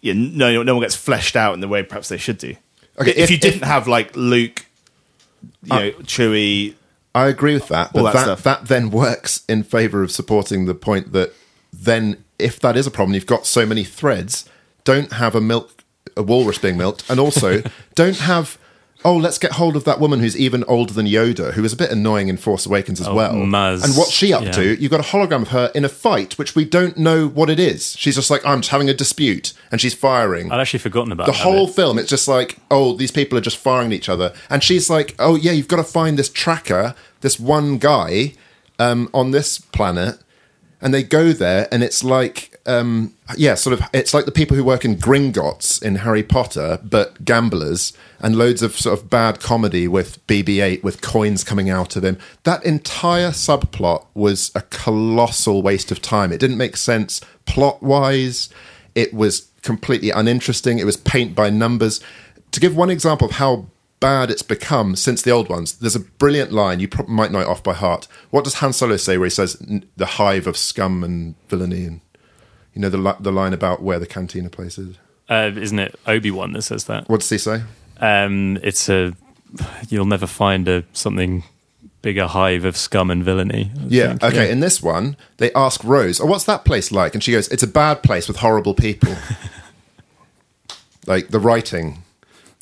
yeah, no no one gets fleshed out in the way perhaps they should do. Okay, if, if- you didn't if- have like Luke, you know, Chewie, I agree with that, but that that, stuff. that then works in favor of supporting the point that then, if that is a problem, you've got so many threads. Don't have a milk, a walrus being milked, and also don't have. Oh, let's get hold of that woman who's even older than Yoda, who is a bit annoying in Force Awakens as Oh, well. Maz, and what's she up yeah. to? You've got a hologram of her in a fight, which we don't know what it is. She's just like, I'm just having a dispute, and she's firing I'd actually forgotten about the whole bit. film it's just like oh these people are just firing at each other and she's like oh yeah you've got to find this tracker this one guy um, on this planet and they go there and it's like um, yeah sort of it's like the people who work in gringotts in harry potter but gamblers and loads of sort of bad comedy with bb8 with coins coming out of him that entire subplot was a colossal waste of time it didn't make sense plot wise it was completely uninteresting. It was paint by numbers. To give one example of how bad it's become since the old ones, there's a brilliant line you probably might know it off by heart. What does Han Solo say where he says the hive of scum and villainy and you know the li- the line about where the cantina place is? Uh, isn't it Obi Wan that says that? What does he say? Um, it's a you'll never find a something bigger hive of scum and villainy. I Yeah. think. Okay. In this one, they ask Rose, "Oh, what's that place like?" And she goes, "It's a bad place with horrible people." like the writing,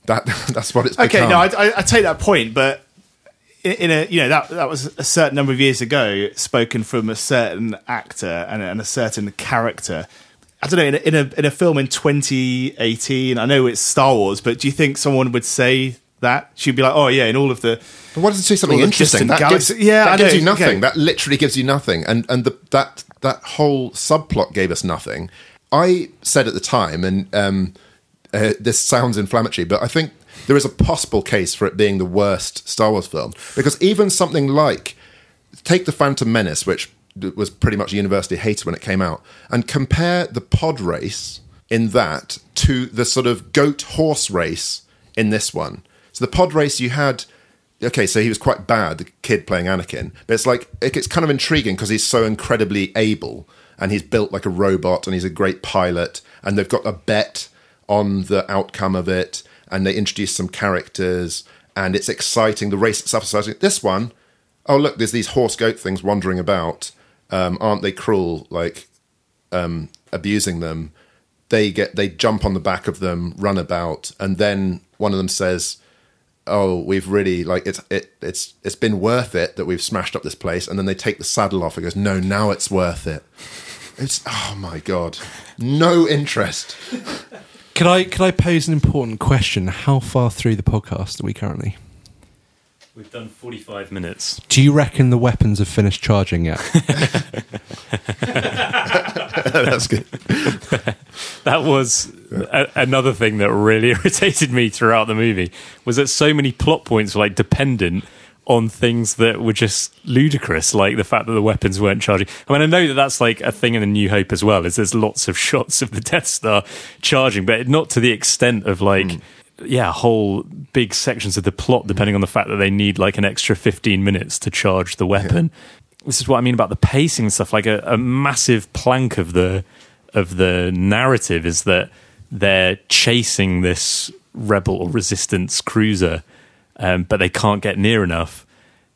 that that's what it's Okay, become. no, I, I, I take that point, but in, a you know that that was a certain number of years ago, spoken from a certain actor and, a- and a certain character. I don't know in a, in a in a film in 2018. I know it's Star Wars, but do you think someone would say that? She'd be like, "Oh yeah, in all of the But what does it say something interesting? That gives, Yeah, that I gives know, you nothing. okay. That literally gives you nothing. And and the, that that whole subplot gave us nothing. I said at the time, and um, uh, this sounds inflammatory, but I think there is a possible case for it being the worst Star Wars film because even something like take the Phantom Menace, which was pretty much universally hated when it came out, and compare the pod race in that to the sort of goat horse race in this one. So the pod race you had. Okay, so he was quite bad, the kid playing Anakin, but it's like it's kind of intriguing because he's so incredibly able and he's built like a robot and he's a great pilot and they've got a bet on the outcome of it and they introduce some characters and it's exciting. The race itself is exciting. This one, oh look, there's these horse goat things wandering about. Um, aren't they cruel? Like um, abusing them. They get they jump on the back of them, run about, and then one of them says, "Oh, we've really like it's it it's it's been worth it that we've smashed up this place." And then they take the saddle off. and goes, "No, now it's worth it." It's oh my god, no interest. Can I can I pose an important question? How far through the podcast are we currently? We've done 45 minutes. Do you reckon the weapons have finished charging yet? That's good. That was a- another thing that really irritated me throughout the movie was that so many plot points were like dependent on things that were just ludicrous, like the fact that the weapons weren't charging. I mean, I know that that's like a thing in the New Hope as well. Is there's lots of shots of the Death Star charging, but not to the extent of like. Hmm. Yeah, whole big sections of the plot hmm. depending on the fact that they need like an extra 15 minutes to charge the weapon. This is what I mean about the pacing and stuff. Like a, a massive plank of the of the narrative is that they're chasing this rebel or resistance cruiser, um, but they can't get near enough.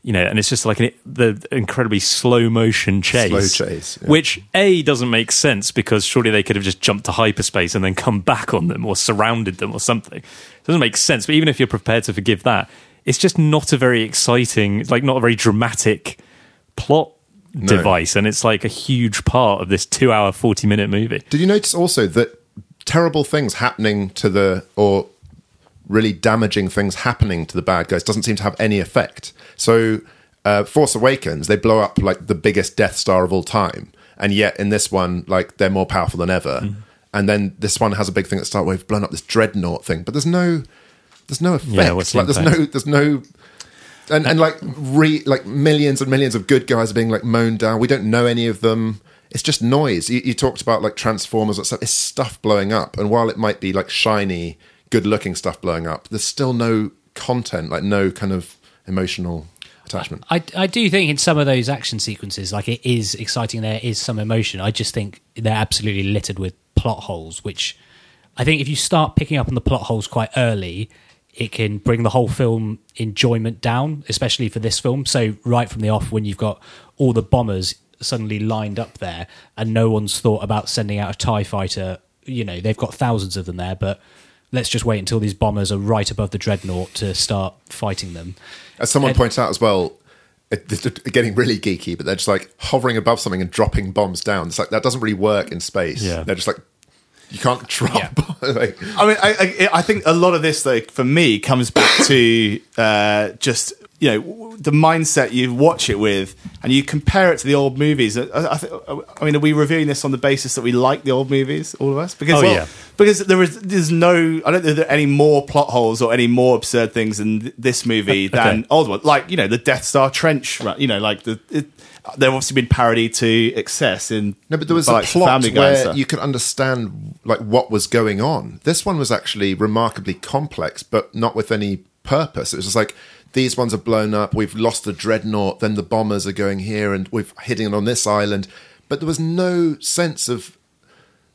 You know, and it's just like an, the incredibly slow motion chase, Slow chase, yeah. which a doesn't make sense because surely they could have just jumped to hyperspace and then come back on them or surrounded them or something. It doesn't make sense. But even if you're prepared to forgive that, it's just not a very exciting, like not a very dramatic plot No. device, and it's like a huge part of this two-hour, forty-minute movie. Did you notice also that terrible things happening to the or really damaging things happening to the bad guys doesn't seem to have any effect? So, uh, Force Awakens, they blow up like the biggest Death Star of all time, and yet in this one, like they're more powerful than ever. Mm-hmm. And then this one has a big thing at the start where we've blown up this dreadnought thing, but there's no, there's no effect. Yeah, like there's impact? no, there's no. And, and like re like millions and millions of good guys are being like mown down. We don't know any of them. It's just noise. You, you talked about like transformers and stuff. It's stuff blowing up, and while it might be like shiny, good-looking stuff blowing up, there's still no content, like no kind of emotional attachment. I, I do think in some of those action sequences, like it is exciting, there is some emotion. I just think they're absolutely littered with plot holes, which I think if you start picking up on the plot holes quite early, it can bring the whole film enjoyment down, especially for this film. So, right from the off, when you've got all the bombers suddenly lined up there and no one's thought about sending out a TIE fighter, you know, they've got thousands of them there, but let's just wait until these bombers are right above the dreadnought to start fighting them. As someone And- pointed out as well, getting really geeky, but they're just like hovering above something and dropping bombs down. It's like that doesn't really work in space. Yeah. They're just like you can't drop. Yeah. like, I mean, I, I, I think a lot of this, though, for me, comes back to uh, just you know the mindset you watch it with, and you compare it to the old movies. I, I, th- I mean, are we reviewing this on the basis that we like the old movies, all of us? Because Oh, well, yeah. because there is there's no, I don't think there are any more plot holes or any more absurd things in th- this movie than old one. Like you know, the Death Star trench, run, you know, like the. It, They've obviously been parodied to excess in no, but there was by, a plot Family where you could understand like what was going on. This one was actually remarkably complex, but not with any purpose. It was just like these ones are blown up. We've lost the dreadnought. Then the bombers are going here, and we're hitting it on this island. But there was no sense of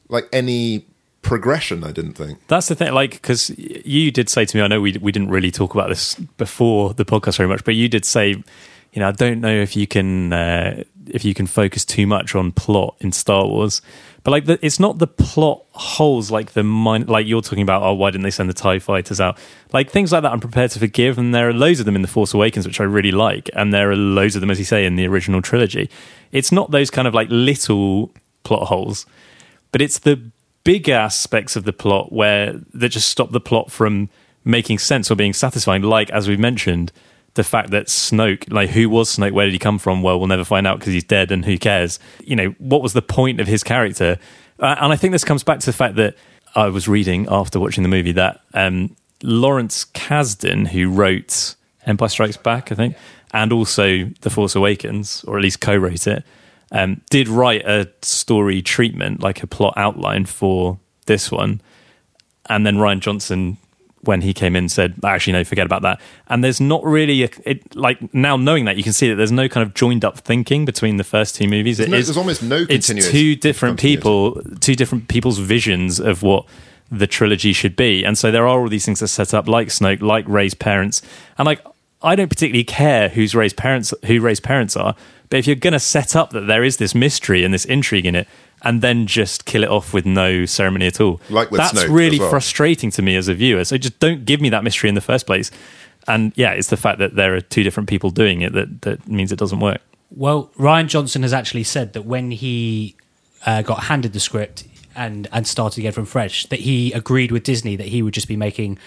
like any progression. I didn't think. That's the thing, like, because you did say to me, I know we we didn't really talk about this before the podcast very much, but you did say, you know, I don't know if you can uh, if you can focus too much on plot in Star Wars, but like, the, it's not the plot holes like the like you're talking about. Oh, why didn't they send the Tie Fighters out? Like things like that, I'm prepared to forgive, and there are loads of them in the Force Awakens, which I really like, and there are loads of them, as you say, in the original trilogy. It's not those kind of like little plot holes but it's the big aspects of the plot where that just stop the plot from making sense or being satisfying. Like as we've mentioned, the fact that Snoke, like who was Snoke, where did he come from? Well, we'll never find out because he's dead, and who cares? You know, what was the point of his character? Uh, and I think this comes back to the fact that I was reading after watching the movie that um, Lawrence Kasdan, who wrote Empire Strikes Back, I think, and also The Force Awakens, or at least co-wrote it, um, did write a story treatment, like a plot outline for this one. And then Rian Johnson, when he came in, said, "Actually, no, forget about that." And there's not really a it, like now knowing that you can see that there's no kind of joined up thinking between the first two movies. It no- is- there's almost no It's two different people, two different people's visions of what the trilogy should be, and so there are all these things that set up, like Snoke, like Rey's parents, and like I don't particularly care who's Rey's parents, who Rey's parents are, but if you're going to set up that there is this mystery and this intrigue in it, and then just kill it off with no ceremony at all, Like with that's Snoke really as well. frustrating to me as a viewer. So just don't give me that mystery in the first place. And yeah, it's the fact that there are two different people doing it that, that means it doesn't work. Well, Rian Johnson has actually said that when he uh, got handed the script, and and started again from fresh. That he agreed with Disney that he would just be making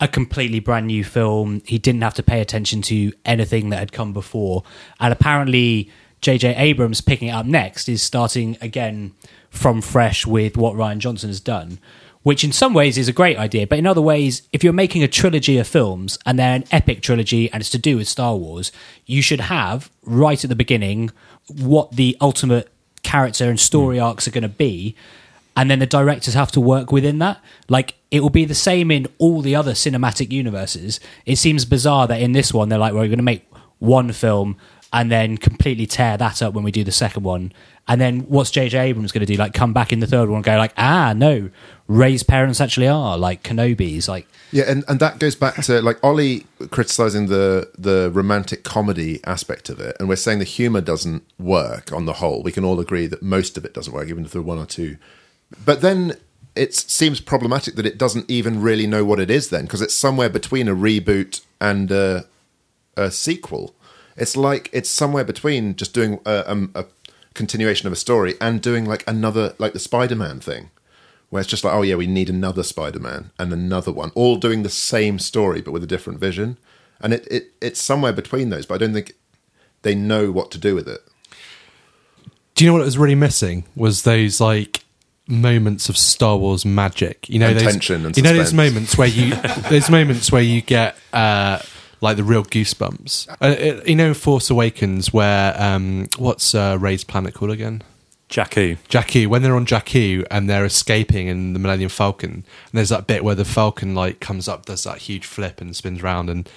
a completely brand new film. He didn't have to pay attention to anything that had come before, and apparently. J.J. Abrams picking it up next is starting again from fresh with what Rian Johnson has done, which in some ways is a great idea. But in other ways, if you're making a trilogy of films and they're an epic trilogy and it's to do with Star Wars, you should have right at the beginning what the ultimate character and story hmm. arcs are going to be. And then the directors have to work within that. Like, it will be the same in all the other cinematic universes. It seems bizarre that in this one, they're like, well, we're going to make one film and then completely tear that up when we do the second one. And then what's J.J. Abrams going to do? Like come back in the third one and go like, ah, no, Rey's parents actually are like Kenobi's. Like, Yeah, and, and that goes back to like Ollie criticizing the the romantic comedy aspect of it, and we're saying the humor doesn't work on the whole. We can all agree that most of it doesn't work, even if there are one or two. But then it seems problematic that it doesn't even really know what it is then, because it's somewhere between a reboot and a, a sequel. It's like it's somewhere between just doing a, um, a continuation of a story and doing like another like the Spider-Man thing where it's just like, oh yeah, we need another Spider-Man and another one, all doing the same story but with a different vision. And it, it it's somewhere between those, but I don't think they know what to do with it. Do you know what it was really missing? Was those like moments of Star Wars magic. You know, And those, you know those moments where you those moments where you get uh, like the real goosebumps. Uh, uh, you know, Force Awakens, where um, what's uh, Rey's planet called again? Jakku. Jakku, when they're on Jakku and they're escaping in the Millennium Falcon, and there's that bit where the Falcon like comes up, does that huge flip and spins round, and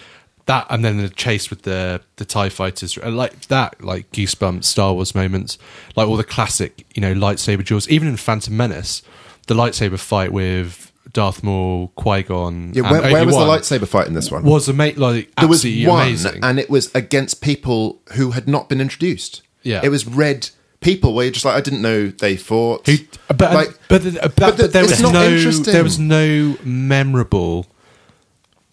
that, and then the chase with the the Tie Fighters, uh, like that, like goosebumps Star Wars moments, like all the classic, you know, lightsaber duels. Even in Phantom Menace, the lightsaber fight with Darth Maul, Qui Gon, Yeah, where, where was the lightsaber fight in this one? Was ama- like there was one, amazing. and it was against people who had not been introduced. Yeah. it was red people where you're just like, I didn't know they fought. Who, but like, but, but, but but there was no there was no memorable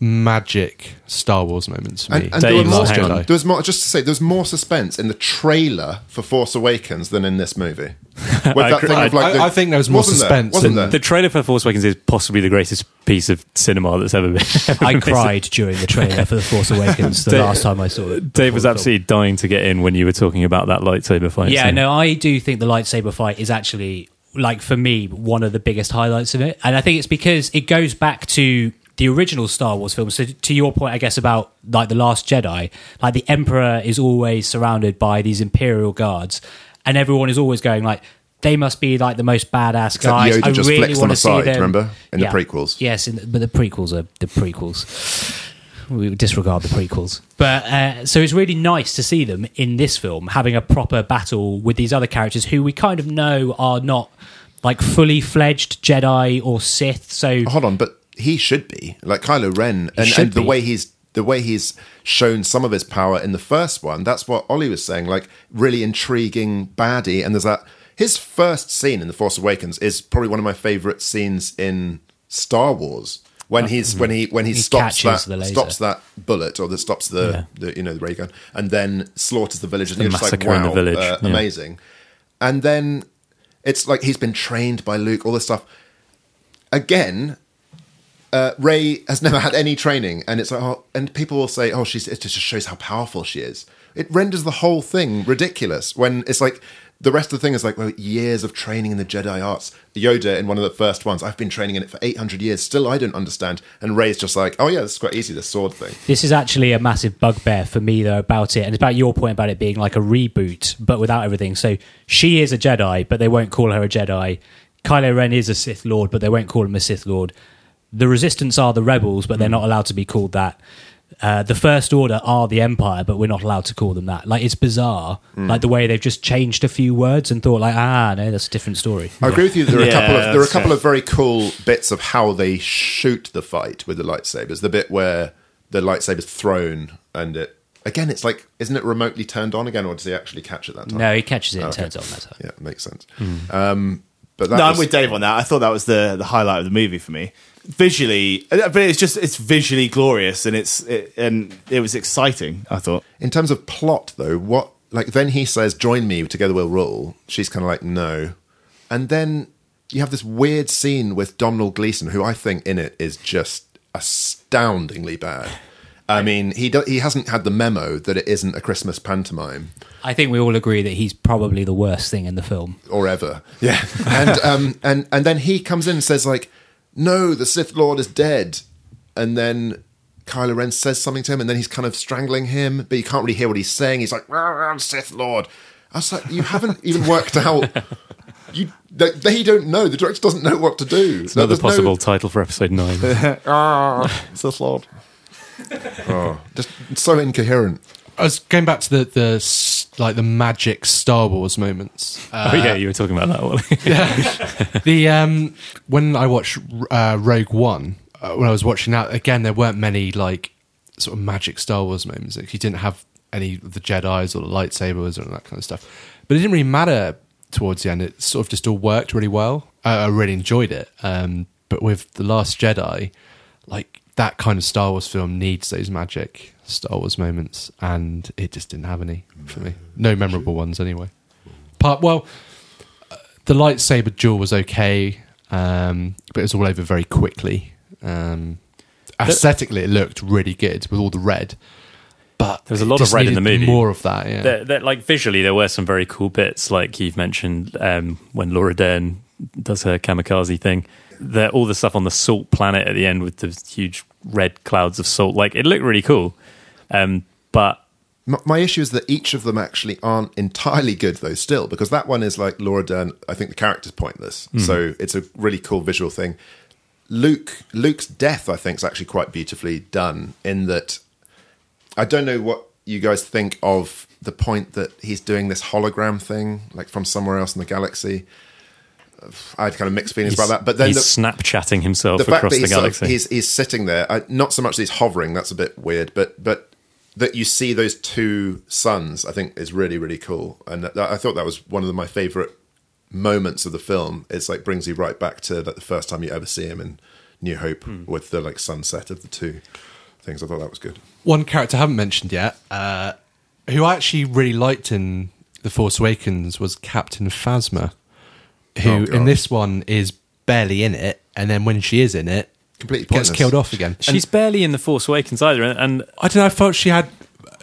magic Star Wars moments for me. and, and there, were Dave's more, there was more. Just to say, there was more suspense in the trailer for Force Awakens than in this movie. With I agree. of, I- the- I think there was more wasn't suspense wasn't than- there? The trailer for Force Awakens is possibly the greatest piece of cinema that's ever been. I cried during the trailer for The Force Awakens the Dave- last time I saw it. Dave was before film. absolutely dying to get in when you were talking about that lightsaber fight. Yeah, scene. no, I do think the lightsaber fight is actually, like, for me, one of the biggest highlights of it. And I think it's because it goes back to the original Star Wars films. So, to your point, I guess, about, like, The Last Jedi, like, the Emperor is always surrounded by these Imperial guards, and everyone is always going, like, they must be like the most badass Except guys. Yoda I just really want to see them. remember? In the prequels. Yes, in the, but the prequels are the prequels. We disregard the prequels. But uh, so it's really nice to see them in this film having a proper battle with these other characters who we kind of know are not like fully fledged Jedi or Sith. So Hold on, but he should be like Kylo Ren, and, and the way he's the way he's shown some of his power in the first one. That's what Ollie was saying, like really intriguing baddie. And there's that his first scene in the Force Awakens is probably one of my favorite scenes in Star Wars. When he's when he when he, He stops that the laser. stops that bullet or that stops the, the you know the ray gun and then slaughters the village and The you're just like massacre in the village, uh, yeah. amazing and then it's like he's been trained by Luke all this stuff again uh, Rey has never had any training, and it's like, oh, and people will say, "Oh, she's." It just shows how powerful she is. It renders the whole thing ridiculous when it's like the rest of the thing is like, well, years of training in the Jedi arts. Yoda in one of the first ones, I've been training in it for eight hundred years. Still, I don't understand. And Rey's just like, oh yeah, this is quite easy. The sword thing. this is actually a massive bugbear for me though about it, and about your point about it being like a reboot but without everything. So she is a Jedi, but they won't call her a Jedi. Kylo Ren is a Sith Lord, but they won't call him a Sith Lord. The Resistance are the rebels, but they're not allowed to be called that. Uh, the First Order are the Empire, but we're not allowed to call them that. Like it's bizarre, like the way they've just changed a few words and thought like, ah, no, that's a different story. I agree with you. There are a Yeah, couple of there are a that's couple fair. of very cool bits of how they shoot the fight with the lightsabers. The bit where the lightsaber's thrown and it again, it's like, isn't it remotely turned on again, or does he actually catch it that time? No, he catches it and Okay. turns it on. That's how. Yeah, makes sense. Um, but that no, was, I'm with Dave on that. I thought that was the the highlight of the movie for me. Visually, uh, but it's just it's visually glorious and it's it, and it was exciting. I thought. in terms of plot, though, what like then he says, "Join me, together we'll rule." She's kind of like, "No," and then you have this weird scene with Domhnall Gleeson, who I think in it is just astoundingly bad. I mean, he do, he hasn't had the memo that it isn't a Christmas pantomime I think we all agree that he's probably the worst thing in the film. or ever. Yeah, and um, and and then he comes in and says like, "No, the Sith Lord is dead," and then Kylo Ren says something to him, and then he's kind of strangling him, but you can't really hear what he's saying. He's like, "Rah, rah, "Sith Lord." I was like, "You haven't even worked out." You, they, they don't know. The director doesn't know what to do. It's another There's no- possible title for episode nine. Ah. Sith Lord. oh, just so incoherent. I was going back to the the s- like the magic Star Wars moments. Uh, oh yeah, you were talking about that one. Yeah. The um when I watched uh, Rogue One, uh, when I was watching that again, there weren't many like sort of magic Star Wars moments. Like, you didn't have any of the Jedi's or the lightsabers or that kind of stuff. But it didn't really matter towards the end. It sort of just all worked really well. I, I really enjoyed it. Um, but with the Last Jedi, like that kind of Star Wars film needs those magic Star Wars moments, and it just didn't have any for me. No memorable ones anyway. Part well, the lightsaber duel was okay, um, but it was all over very quickly. Um, aesthetically, it looked really good with all the red, but There was a lot of red in the movie. More of that, yeah. There- there- like visually, there were some very cool bits, like you've mentioned um, when Laura Dern does her kamikaze thing. The, all the stuff on the salt planet at the end with the huge red clouds of salt, like it looked really cool. Um, but My, my issue is that each of them actually aren't entirely good, though. Still, because that one is like Laura Dern. I think the character's pointless, so it's a really cool visual thing. Luke, Luke's death, I think, is actually quite beautifully done. In that, I don't know what you guys think of the point that he's doing this hologram thing, like from somewhere else in the galaxy. I had kind of mixed feelings he's, about that, but then he's the, Snapchatting himself the across the he's, sort of- galaxy. he's he's sitting there, I, not so much that he's hovering. That's a bit weird, but but that you see those two sons, I think, is really really cool. And that, I thought that was one of my favorite moments of the film. It's like brings you right back to like, the first time you ever see him in New Hope Hmm. with the like sunset of the two things. I thought that was good. One character I haven't mentioned yet, uh, who I actually really liked in The Force Awakens, was Captain Phasma, who Oh, in this one is barely in it, and then when she is in it, Completely gets killed off again. She's barely in the Force Awakens either, and, and I don't know. I felt she had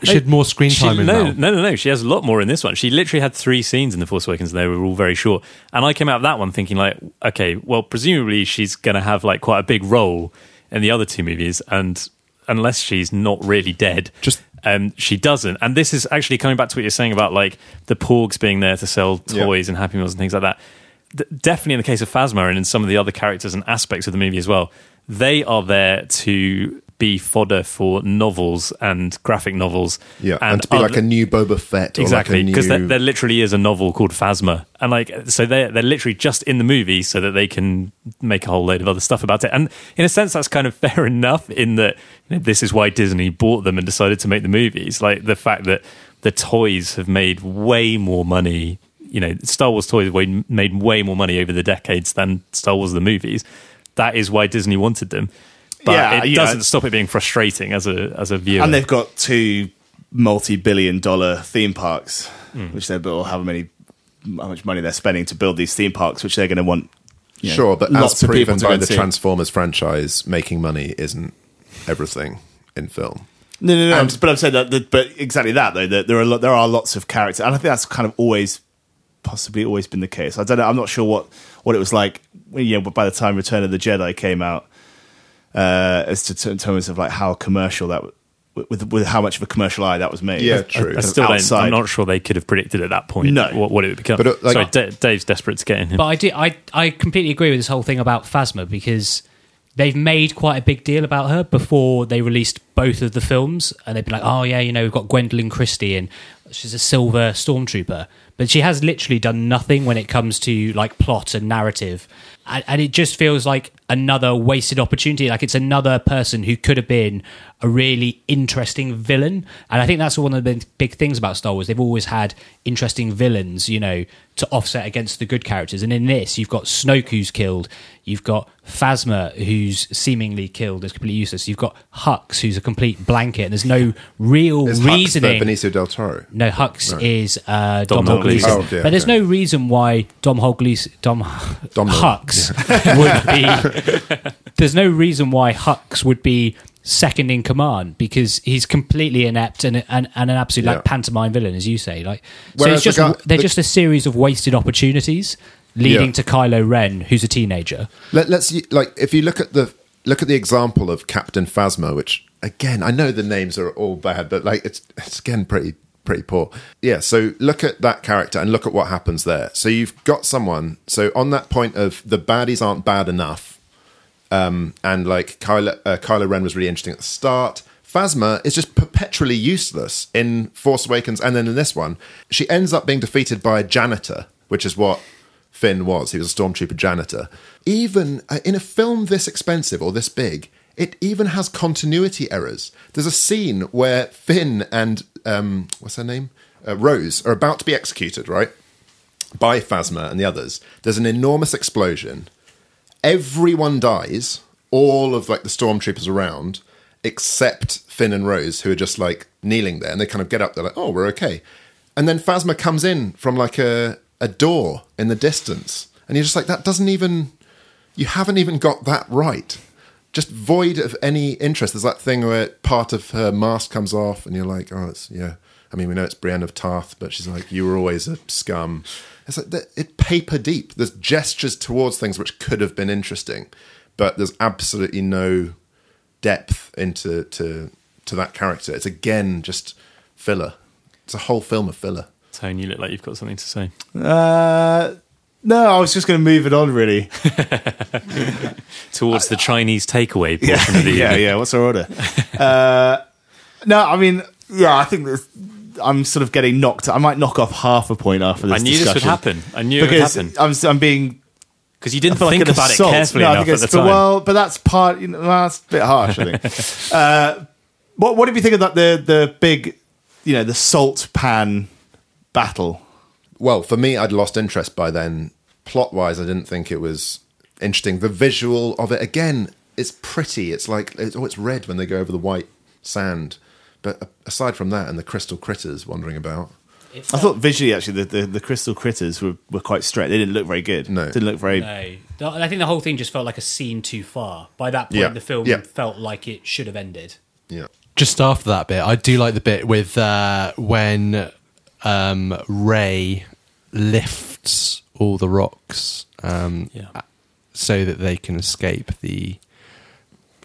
she had more screen She- time in no, that. no, no, no. She has a lot more in this one. She literally had three scenes in The Force Awakens, and they were all very short. And I came out of that one thinking, like, okay, well, presumably she's going to have like quite a big role in the other two movies, and unless she's not really dead, Just- um, she doesn't. And this is actually coming back to what you're saying about like the Porgs being there to sell Yeah. toys and Happy Meals and things like that. D- definitely in the case of Phasma and in some of the other characters and aspects of the movie as well, they are there to be fodder for novels and graphic novels. Yeah, and, to be like a new Boba Fett, or exactly like because new... there, there literally is a novel called Phasma, and like so they're they're literally just in the movie so that they can make a whole load of other stuff about it. And in a sense, that's kind of fair enough. In that you know, this is why Disney bought them and decided to make the movies. Like the fact that the toys have made way more money. You know, Star Wars toys made way more money over the decades than Star Wars the movies. That is why Disney wanted them. But Yeah, it doesn't stop it being frustrating as a as a viewer. And they've got two multi-billion-dollar theme parks, Hmm. which they will how many how much money they're spending to build these theme parks, which they're going to want. you know, Sure, but lots as of proven to by the see. Transformers franchise, making money isn't everything in film. No, no, no. And- but I'm saying that, that, but exactly that though. That there are lo- there are lots of characters, and I think that's kind of always, possibly always been the case. I don't know. I'm not sure what what it was like. You know, by the time Return of the Jedi came out, uh, as to in terms of like how commercial that with with how much of a commercial eye that was made. Yeah, I- true. kind I of still don't, outside. I'm not sure they could have predicted at that point No. what, what it would become. But, uh, like- Sorry, Da- Dave's desperate to get in. Him. But I do, I, I completely agree with this whole thing about Phasma because they've made quite a big deal about her before they released both of the films, and they've been like, "Oh yeah, you know, we've got Gwendoline Christie, and she's a silver stormtrooper," but she has literally done nothing when it comes to like plot and narrative, and, and it just feels like another wasted opportunity. Like it's another person who could have been a really interesting villain. And I think that's one of the big, big things about Star Wars. They've always had interesting villains, you know, to offset against the good characters. And in this, you've got Snoke who's killed, you've got Phasma who's seemingly killed as completely useless, you've got Hux who's a complete blanket, and there's no real Is Hux reasoning. Benicio del Toro. No, Hux No. is uh, Dom, Domhnall Gleeson. Oh, yeah, but there's okay. no reason why Domhnall Gleeson, Dom, Dom Hux would be. there's no reason why Hux would be second in command because he's completely inept and and, and an absolute Yeah. like pantomime villain, as you say. Like so, Whereas it's just the guy- they're the- just a series of wasted opportunities leading Yeah. to Kylo Ren, who's a teenager. Let, let's like if you look at the look at the example of Captain Phasma, which again I know the names are all bad, but like it's it's again pretty pretty poor. Yeah, so look at that character and look at what happens there. So you've got someone. So on that point of the baddies aren't bad enough, um, and like Kylo, uh, Kylo Ren was really interesting at the start. Phasma is just perpetually useless in Force Awakens and then in this one. She ends up being defeated by a janitor, which is what Finn was. He was a stormtrooper janitor. Even uh, in a film this expensive or this big, it even has continuity errors. There's a scene where Finn and um, what's her name, uh, Rose, are about to be executed, right, by Phasma and the others. There's an enormous explosion. Everyone dies. All of like the stormtroopers around, except Finn and Rose, who are just like kneeling there, and they kind of get up. They're like, "Oh, we're okay." And then Phasma comes in from like a a door in the distance, and you're just like, "That doesn't even. You haven't even got that right." Just void of any interest. There's that thing where part of her mask comes off, and you're like, "Oh, it's yeah." I mean, we know it's Brienne of Tarth, but she's like, "You were always a scum." It's like that- it paper deep. There's gestures towards things which could have been interesting, but there's absolutely no depth into to to that character. It's again just filler. It's a whole film of filler. Tone, you look like you've got something to say. Uh, no, I was just going to move it on, really. Towards the Chinese takeaway portion of the yeah, evening. yeah. What's our order? uh, no, I mean, yeah, I think this, I'm sort of getting knocked. I might knock off half a point after this. I knew this would happen. I knew it would because happen. I'm, I'm being Because you didn't feel like think about assault. it carefully No, enough think at the it's- but- time. Well, but that's part. You know, that's a bit harsh. I think. uh, what What do you think of that? The the big, you know, the salt pan battle. Well, for me, I'd lost interest by then. Plot wise, I didn't think it was interesting. The visual of it, again, it's pretty. It's like, it's, oh, it's red when they go over the white sand. But aside from that, and the crystal critters wandering about, I thought visually, actually, the, the, the crystal critters were, were quite straight. They didn't look very good. No. didn't look very. No, I think the whole thing just felt like a scene too far. By that point, Yeah. the film Yeah. felt like it should have ended. yeah. just after that bit, I do like the bit with uh, when um, Rey lifts all the rocks um, Yeah. so that they can escape the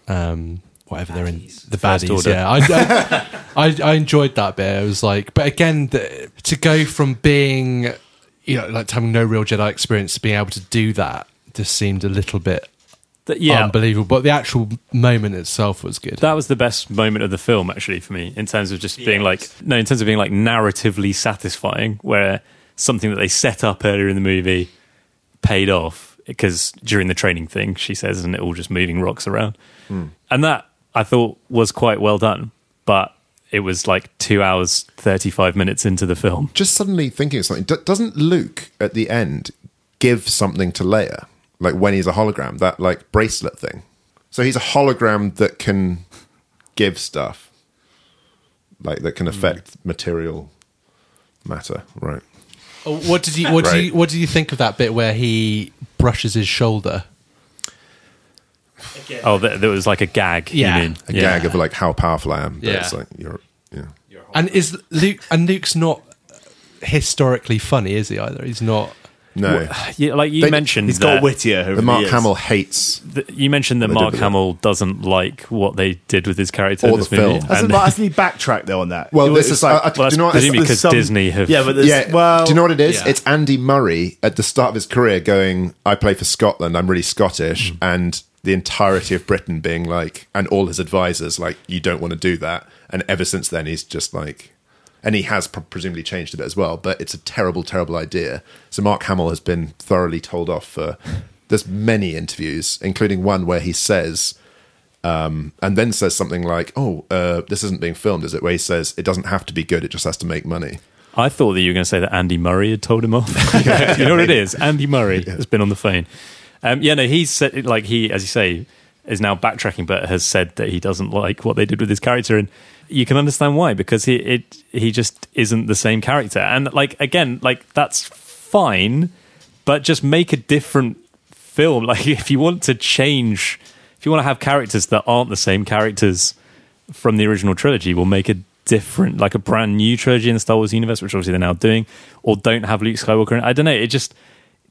um, whatever they're in the First baddies. order. Yeah, I, I, I enjoyed that bit. It was like, but again, the, to go from being you know like having no real Jedi experience to being able to do that just seemed a little bit Th- yeah, unbelievable. But the actual moment itself was good. that was the best moment of the film actually for me in terms of just being like no in terms of being like narratively satisfying where something that they set up earlier in the movie paid off because during the training thing she says isn't it all just moving rocks around hmm. and that i thought was quite well done but it was like two hours 35 minutes into the film just suddenly thinking of something. D- doesn't Luke at the end give something to Leia, like when he's a hologram, that like bracelet thing? So he's a hologram that can give stuff, like that can hmm. affect material matter, right? Oh, What did you what do you what do you think of that bit where he brushes his shoulder? Oh there, there was like a gag Yeah. you mean A yeah. gag of like how powerful I am. But Yeah. it's like you're, yeah. And is Luke and Luke's not historically funny, is he either? He's not No, Yeah, like you They- mentioned He's that- got wittier. over the Mark years. Hamill hates. th- you mentioned that they did Mark with it. Hamill doesn't like what they did with his character Or in this the movie. film. Hasn't, And- hasn't he backtracked though on that? Well, It was this is uh, I- I- well, do you know what? that's presumably there's because Disney have. Yeah, but there's, yeah, well, do you know what it is? Yeah. It's Andy Murray at the start of his career going, I play for Scotland, I'm really Scottish, and the entirety of Britain being like, and all his advisors, like, you don't want to do that. And ever since then, he's just like, and he has pr- presumably changed a bit as well, but it's a terrible, terrible idea. So Mark Hamill has been thoroughly told off for there's many interviews, including one where he says, um, and then says something like, "Oh, uh, this isn't being filmed, is it?" Where he says, "It doesn't have to be good; it just has to make money." I thought that you were going to say that Andy Murray had told him off. you know what it is? Andy Murray has been on the phone. Um, yeah, no, he's said, like he, as you say, is now backtracking, but has said that he doesn't like what they did with his character, and you can understand why because he it he just isn't the same character, and like again, like that's fine, but just make a different film. Like if you want to change, if you want to have characters that aren't the same characters from the original trilogy, we'll make a different, like a brand new trilogy in the Star Wars universe, which obviously they're now doing, or don't have Luke Skywalker. in. I don't know. It just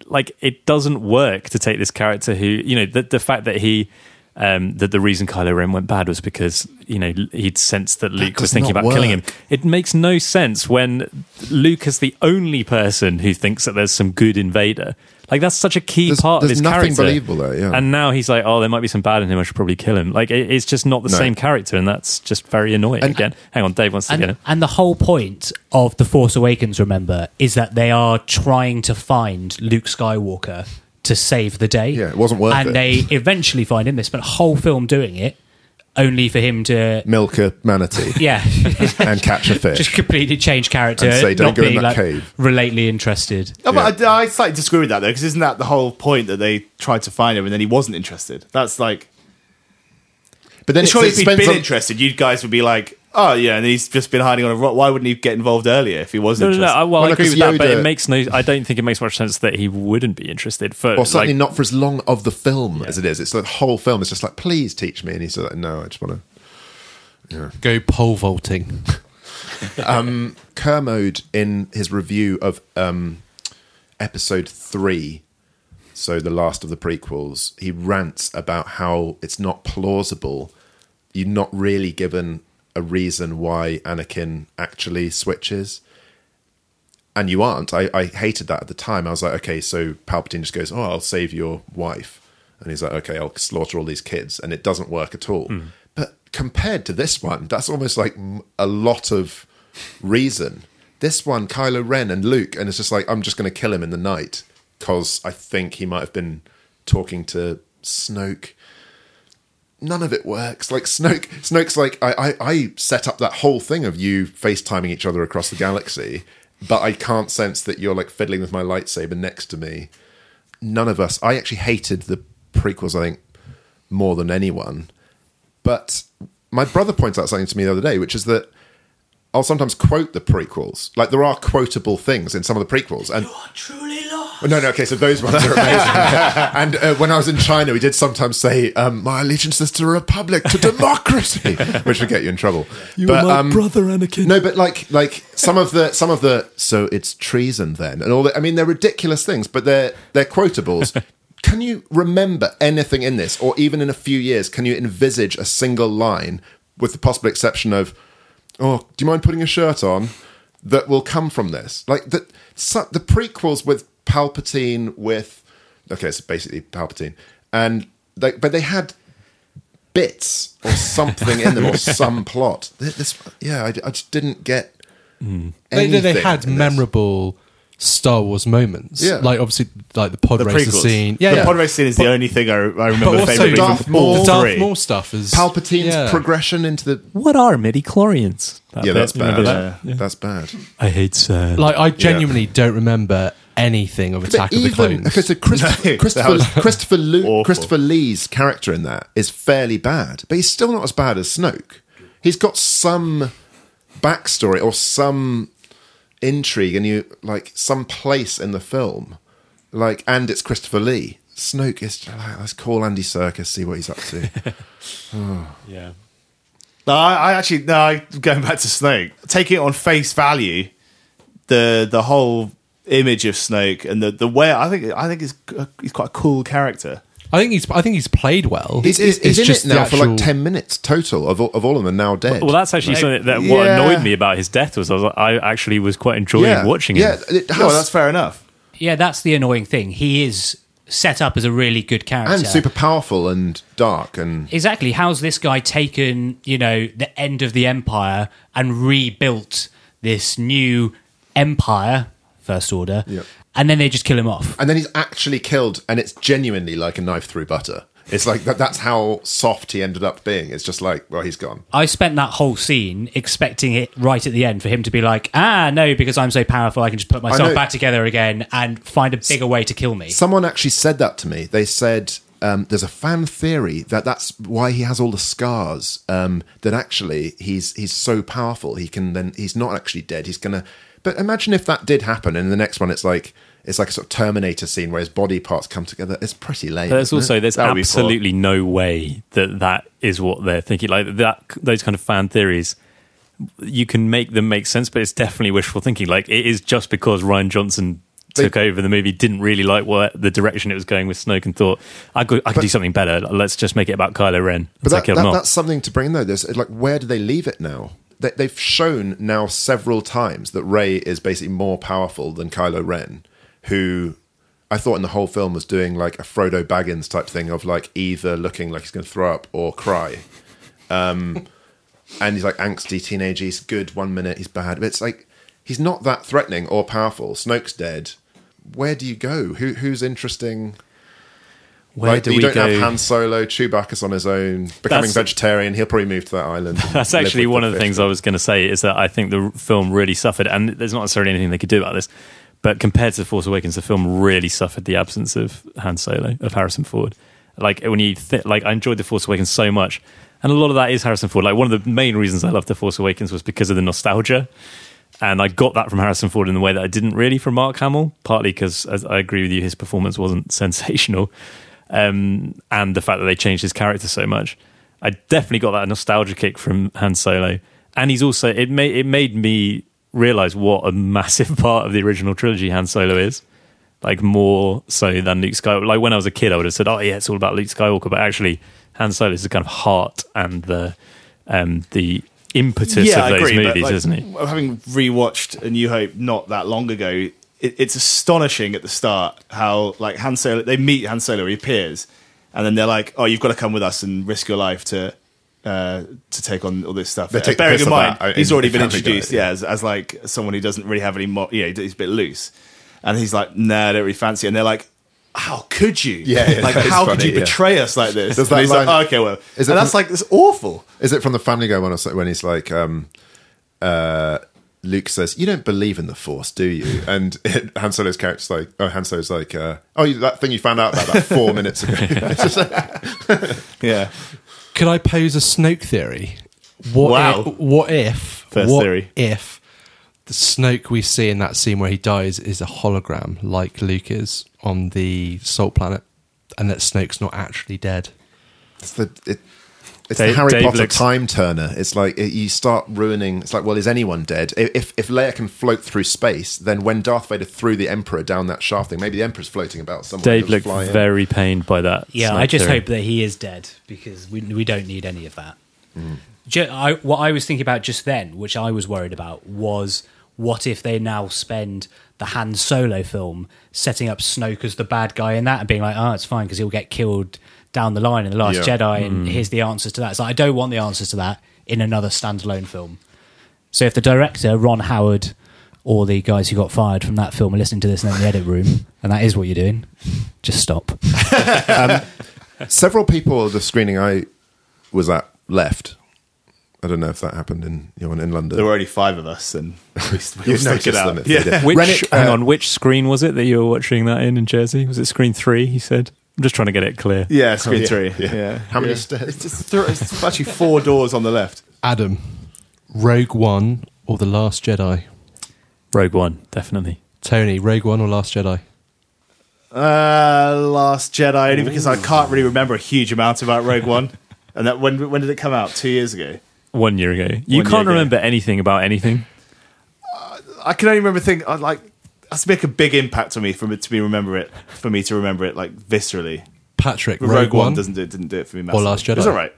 like it doesn't work to take this character who you know the the fact that he. Um, that the reason Kylo Ren went bad was because you know he'd sensed that Luke was thinking about killing him. It makes no sense when Luke is the only person who thinks that there's some good in Vader. Like that's such a key There's- part of there's his nothing character. believable there, yeah. And now he's like, oh, there might be some bad in him. I should probably kill him. Like it, it's just not the No. same character, and that's just very annoying. And- Again, hang on, Dave wants to get And, in. and the whole point of The Force Awakens, remember, is that they are trying to find Luke Skywalker to save the day. Yeah, it wasn't worth and it. they eventually find him. They spent a whole film doing it, only for him to, Milk a manatee yeah, and catch a fish. just completely change character, And say, "Don't not go in being that like cave." relatedly interested. No, but I, I slightly disagree with that though, because isn't that the whole point that they tried to find him and then he wasn't interested? That's like, but then surely if he'd been on- interested, you guys would be like, oh yeah, and he's just been hiding on a rock. Why wouldn't he get involved earlier if he was No, no, no. interested? I, well, Well, I no, agree 'cause with that, but it makes no. I don't think it makes much sense that he wouldn't be interested. For Or certainly like, not for as long of the film as it is. It's the whole film It's just like, please teach me. And he's like, no, I just want to. Go pole vaulting. Kermode, in his review of um, episode three, so the last of the prequels, he rants about how it's not plausible. You're not really given a reason why Anakin actually switches. And you aren't. I, I hated that at the time. I was like, okay, so Palpatine just goes, oh, I'll save your wife. And he's like, okay, I'll slaughter all these kids. And it doesn't work at all. Hmm. But compared to this one, that's almost like a lot of reason. This one, Kylo Ren and Luke, and it's just like, I'm just going to kill him in the night because I think he might have been talking to Snoke. None of it works. Like Snoke, Snoke's like, I, I, I set up that whole thing of you FaceTiming each other across the galaxy, but I can't sense that you're like fiddling with my lightsaber next to me. None of us. I actually hated the prequels. I think more than anyone. But my brother points out something to me the other day, which is that I'll sometimes quote the prequels. Like there are quotable things in some of the prequels, and Truly lost. no, no, okay, so those ones are amazing. and uh, when I was in China, we did sometimes say, um, "My allegiance is to the republic, to democracy," which would get you in trouble. You but, um, brother, Anakin. No, but like, like some of the, some of the, so it's treason then, and all that. I mean, they're ridiculous things, but they're they're quotables. can you remember anything in this, or even in a few years, can you envisage a single line, with the possible exception of, "Oh, do you mind putting a shirt on?" That will come from this, like. So, the prequels with Palpatine, with okay, so basically Palpatine, and they, but they had bits or something in them or some plot. This, yeah, I, I just didn't get. Hmm. They, they, they had memorable Star Wars moments. Yeah. Like, obviously, like the pod The racer prequels. scene. Yeah, the pod race scene is the only thing I, I remember But also, favourably Darth Maul- the the Darth. Maul stuff is Palpatine's yeah. progression into the. what are midi chlorians? Yeah, that's bad. that? That's bad. I hate sand. Like, I genuinely don't remember anything of Attack of the Clones. okay, so Christopher, No, Christopher, that Christopher, Lu- Christopher Lee's character in that is fairly bad, but he's still not as bad as Snoke. He's got some backstory or some intrigue, and you like some place in the film, like, and it's Christopher Lee. Snoke is just like, let's call Andy Serkis, see what he's up to. yeah. No, I, I actually no. I, going back to Snoke, taking it on face value, the the whole image of Snoke and the the way I think I think he's he's quite a cool character. I think he's I think he's played well. He's, he's, he's in just it the now for like ten minutes total. Of all, of all of them now dead. Well, that's actually Like, something that what yeah. annoyed me about his death was I, was like, I actually was quite enjoying yeah, watching yeah, him. it has, Oh, that's fair enough. Yeah, that's the annoying thing. He is set up as a really good character. and super powerful and dark and Exactly. How's this guy taken, you know, the end of the empire and rebuilt this new empire, First Order, Yeah. And then they just kill him off. and then he's actually killed, and it's genuinely like a knife through butter. It's like that, that's how soft he ended up being. It's just like, well, he's gone. I spent that whole scene expecting it right at the end for him to be like, ah, no, because I'm so powerful, I can just put myself back together again and find a bigger way to kill me. Someone actually said that to me. They said um, there's a fan theory that that's why he has all the scars. Um, that actually he's he's so powerful he can then he's not actually dead. He's gonna. But imagine if that did happen, and in the next one it's like it's like a sort of Terminator scene where his body parts come together. It's pretty lame. But there's isn't it? also there's That would be absolutely no way that that is what they're thinking. Like that, those kind of fan theories, you can make them make sense, but it's definitely wishful thinking. Like it is just because Rian Johnson They- took over the movie, didn't really like what the direction it was going with Snoke, and thought I could I could do something better. Let's just make it about Kylo Ren. But that, that- that's something to bring in, though. There's like, where do they leave it now? They, they've shown now several times that Rey is basically more powerful than Kylo Ren, who I thought in the whole film was doing like a Frodo Baggins type thing of like either looking like he's going to throw up or cry. Um, and he's like angsty teenage. He's good one minute, he's bad. But it's like he's not that threatening or powerful. Snoke's dead. Where do you go? Who who's interesting? Where Like, do you we don't go? have Han Solo, Chewbacca's on his own, becoming That's- vegetarian. He'll probably move to that island. That's actually one of the things I was going to say is that I think the film really suffered, and there's not necessarily anything they could do about this. But compared to the Force Awakens, the film really suffered the absence of Han Solo of Harrison Ford. Like when you th- like, I enjoyed the Force Awakens so much, and a lot of that is Harrison Ford. Like one of the main reasons I loved the Force Awakens was because of the nostalgia, and I got that from Harrison Ford in the way that I didn't really from Mark Hamill. Partly because I agree with you, his performance wasn't sensational, um, and the fact that they changed his character so much. I definitely got that nostalgia kick from Han Solo, and he's also it made it made me realize what a massive part of the original trilogy Han Solo is. Like more so than Luke Skywalker. Like when I was a kid, I would have said, "Oh yeah, it's all about Luke Skywalker," but actually, Han Solo is the kind of heart and the um, the impetus of those movies, like, isn't he? Having rewatched A New Hope not that long ago, it, it's astonishing at the start how like Han Solo they meet Han Solo, he appears, and then they're like, "Oh, you've got to come with us and risk your life to." Uh, to take on all this stuff, Uh, take bearing in mind that, he's in already been introduced, yeah, as, as like someone who doesn't really have any more, you know, he's a bit loose, and he's like, "Nah, I don't really fancy," it. and they're like, "How could you? Yeah, yeah, like how could funny, you yeah. betray us like this?" And that he's line- like, oh, "Okay, well," Is it and that's from- like it's awful. Is it from the Family Guy something when he's like, um, uh, Luke says, "You don't believe in the Force, do you?" And it, Han Solo's character's like, "Oh, Han Solo's like, uh, oh, that thing you found out about that four minutes ago." Like- Yeah, Could I pose a Snoke theory? What Wow. If, what if? First what theory. If the Snoke we see in that scene where he dies is a hologram, like Luke is on the Salt Planet, and that Snoke's not actually dead? it's the it, it's Dave- the Harry Dave Potter looks- time turner. It's like it, you start ruining. It's like, well, is anyone dead? If if Leia can float through space, then when Darth Vader threw the Emperor down that shaft thing, maybe the Emperor's floating about somewhere. Dave He'll looked fly in. very pained by that. Yeah, I just theory. hope that he is dead because we we don't need any of that. Mm. Ju- I, what I was thinking about just then, which I was worried about, was what if they now spend the Han Solo film setting up Snoke as the bad guy in that and being like, oh, it's fine because he'll get killed down the line in the Last Yeah. Jedi, and here's the answers to that. So I don't want the answers to that in another standalone film. So if the director Ron Howard or the guys who got fired from that film are listening to this in the edit room, and that is what you're doing, just stop. Several people at the screening I was at left. I don't know if that happened in you know, in London. there were only five of us, and we, we all You'd stuck notice it out. them if. Yeah. Which, Rennick, hang uh, on, which screen was it that you were watching that in in Jersey? Was it screen three? He said. I'm just trying to get it clear. Yeah, screen Oh, yeah, three. yeah. Yeah. How many Yeah. stairs? It's, just th- it's actually four doors on the left. Adam, Rogue One or The Last Jedi? Rogue One, definitely. Tony, Rogue One or Last Jedi? Uh, Last Jedi, only because I can't really remember a huge amount about Rogue One. And that when when did it come out? Two years ago. One year ago. You One can't ago. remember anything about anything. I can only remember things. I like has to make a big impact on me for me to be remember it for me to remember it like viscerally. Patrick, But Rogue, One, doesn't do it. Didn't do it for me. Massively. Last Jedi? It's all right.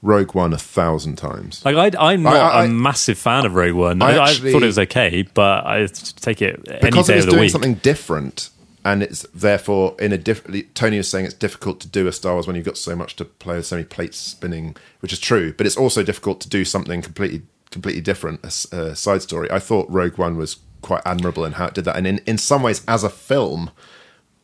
Rogue One a thousand times. Like I, I'm not I- I- a massive fan of Rogue One. I, I I thought it was okay, but I take it any because day it was of the doing week. something different, and it's therefore in a different. Tony was saying it's difficult to do a Star Wars when you've got so much to play so many plates spinning, which is true. But it's also difficult to do something completely completely different, a side story. I thought Rogue One was quite admirable in how it did that. And in, in some ways, as a film,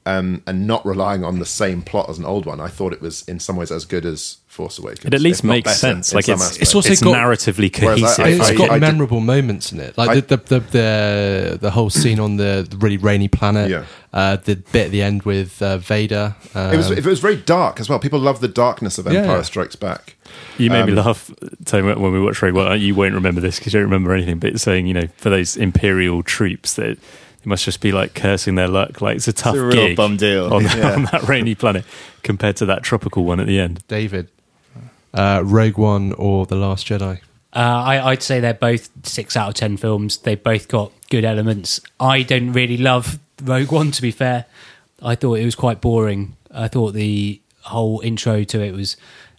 um, and not relying on the same plot as an old one, I thought it was in some ways as good as Force Awakens. It at least makes better sense. Like it's. It's also it's got- narratively cohesive. I- It's I- got I did- memorable moments in it, like I- the, the, the the the whole scene on the, the really rainy planet. Yeah. Uh, the bit at the end with uh, Vader. Um, it was it was very dark as well. People love the darkness of Empire Yeah. Strikes Back. You made me Um, laugh Tony, when we watched Rogue One. You won't remember this because you don't remember anything. But it's saying, you know, for those Imperial troops, that it must just be like cursing their luck. Like it's a tough a real gig bum deal. on, Yeah. on that rainy planet compared to that tropical one at the end. David, uh, Rogue One or The Last Jedi. Uh, I, I'd say they're both six out of ten films. They've both got good elements. I don't really love Rogue One, to be fair. I thought it was quite boring. I thought the whole intro to it was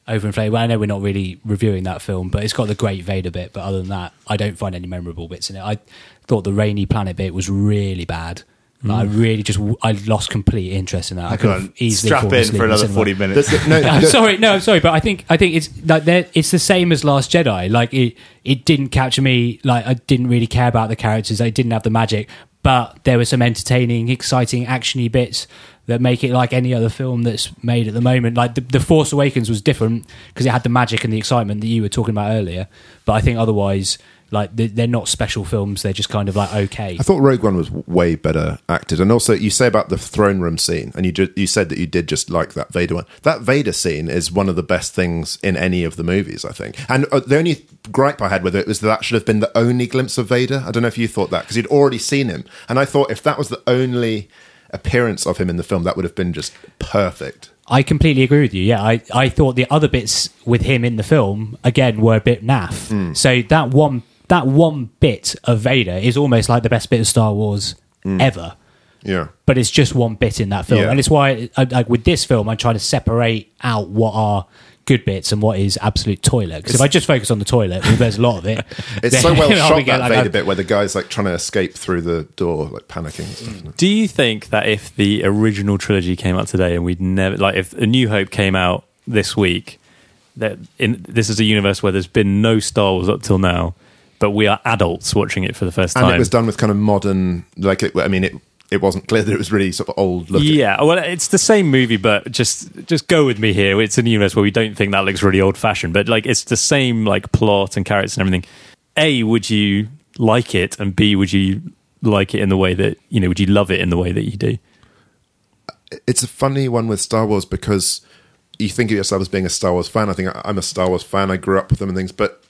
overinflated. Well, I know we're not really reviewing that film, but it's got the great Vader bit. But other than that, I don't find any memorable bits in it. I thought the rainy planet bit was really bad. Like, I mm. really just I lost complete interest in that. I could Go have easily strap in for another forty minutes. The- the- no, I'm sorry, no, I'm sorry, but I think I think it's like it's the same as Last Jedi. Like it, it didn't capture me. Like I didn't really care about the characters. I didn't have the magic, but there were some entertaining, exciting, actiony bits that make it like any other film that's made at the moment. Like the, the Force Awakens was different because it had the magic and the excitement that you were talking about earlier. But I think otherwise, like they- they're not special films. They're just kind of like okay. I thought Rogue One was way better acted, and also you say about the throne room scene, and you ju- you said that you did just like that Vader one. That Vader scene is one of the best things in any of the movies, I think. And uh, the only gripe I had with it was that, that should have been the only glimpse of Vader. I don't know if you thought that because you'd already seen him, and I thought if that was the only appearance of him in the film, that would have been just perfect. I completely agree with you. Yeah, I, I thought the other bits with him in the film again were a bit naff. So that one that one bit of Vader is almost like the best bit of Star Wars mm. ever. Yeah. But it's just one bit in that film, Yeah. and it's why, I, like with this film, I try to separate out what are good bits and what is absolute toilet. Because if I just focus on the toilet, well, there's a lot of it. It's so well I'll shot be that like, Vader I- bit where the guy's like trying to escape through the door, like panicking and stuff. Do you think that if the original trilogy came out today and we'd never like if A New Hope came out this week, that in this is a universe where there's been no Star Wars up till now, but we are adults watching it for the first time. and it was done with kind of modern, like it, I mean, it it wasn't clear that it was really sort of old looking. Yeah, well, it's the same movie, but just just go with me here. It's a universe where we don't think that looks really old fashioned, but like it's the same like plot and characters and everything. A, would you like it, and B, would you like it in the way that you know? Would you love it in the way that you do? it's a funny one with Star Wars because you think of yourself as being a Star Wars fan. I think I'm a Star Wars fan. I grew up with them and things, but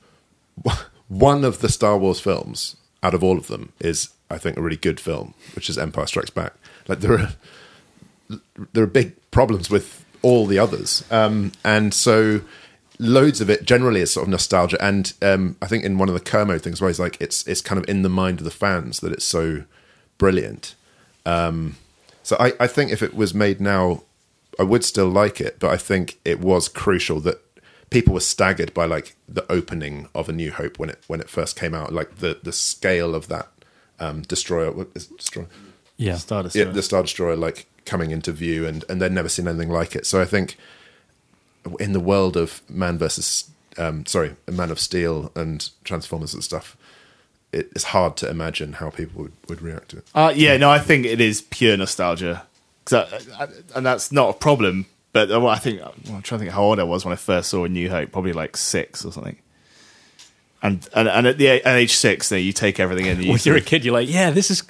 one of the Star Wars films out of all of them is, I think, a really good film, which is Empire Strikes Back. Like there are there are big problems with all the others, um, and so loads of it generally is sort of nostalgia. And um, I think in one of the Kermo things where he's like, it's it's kind of in the mind of the fans that it's so brilliant. So I, I think if it was made now, I would still like it, but I think it was crucial that people were staggered by like the opening of A New Hope when it when it first came out, like the the scale of that um, destroyer, what is it, destroyer, Yeah, Star yeah, the Star Destroyer, like coming into view, and and they'd never seen anything like it. So I think in the world of Man versus, um, sorry, Man of Steel and Transformers and stuff. It's hard to imagine how people would, would react to it. Uh, yeah, no, I think it is pure nostalgia. I- I- and that's not a problem. But uh, well, I think well, I'm trying to think how old I was when I first saw New Hope, probably like six or something. And and, and at the a- at age six, then you take everything in. and You when you're a kid, you're like, yeah, this is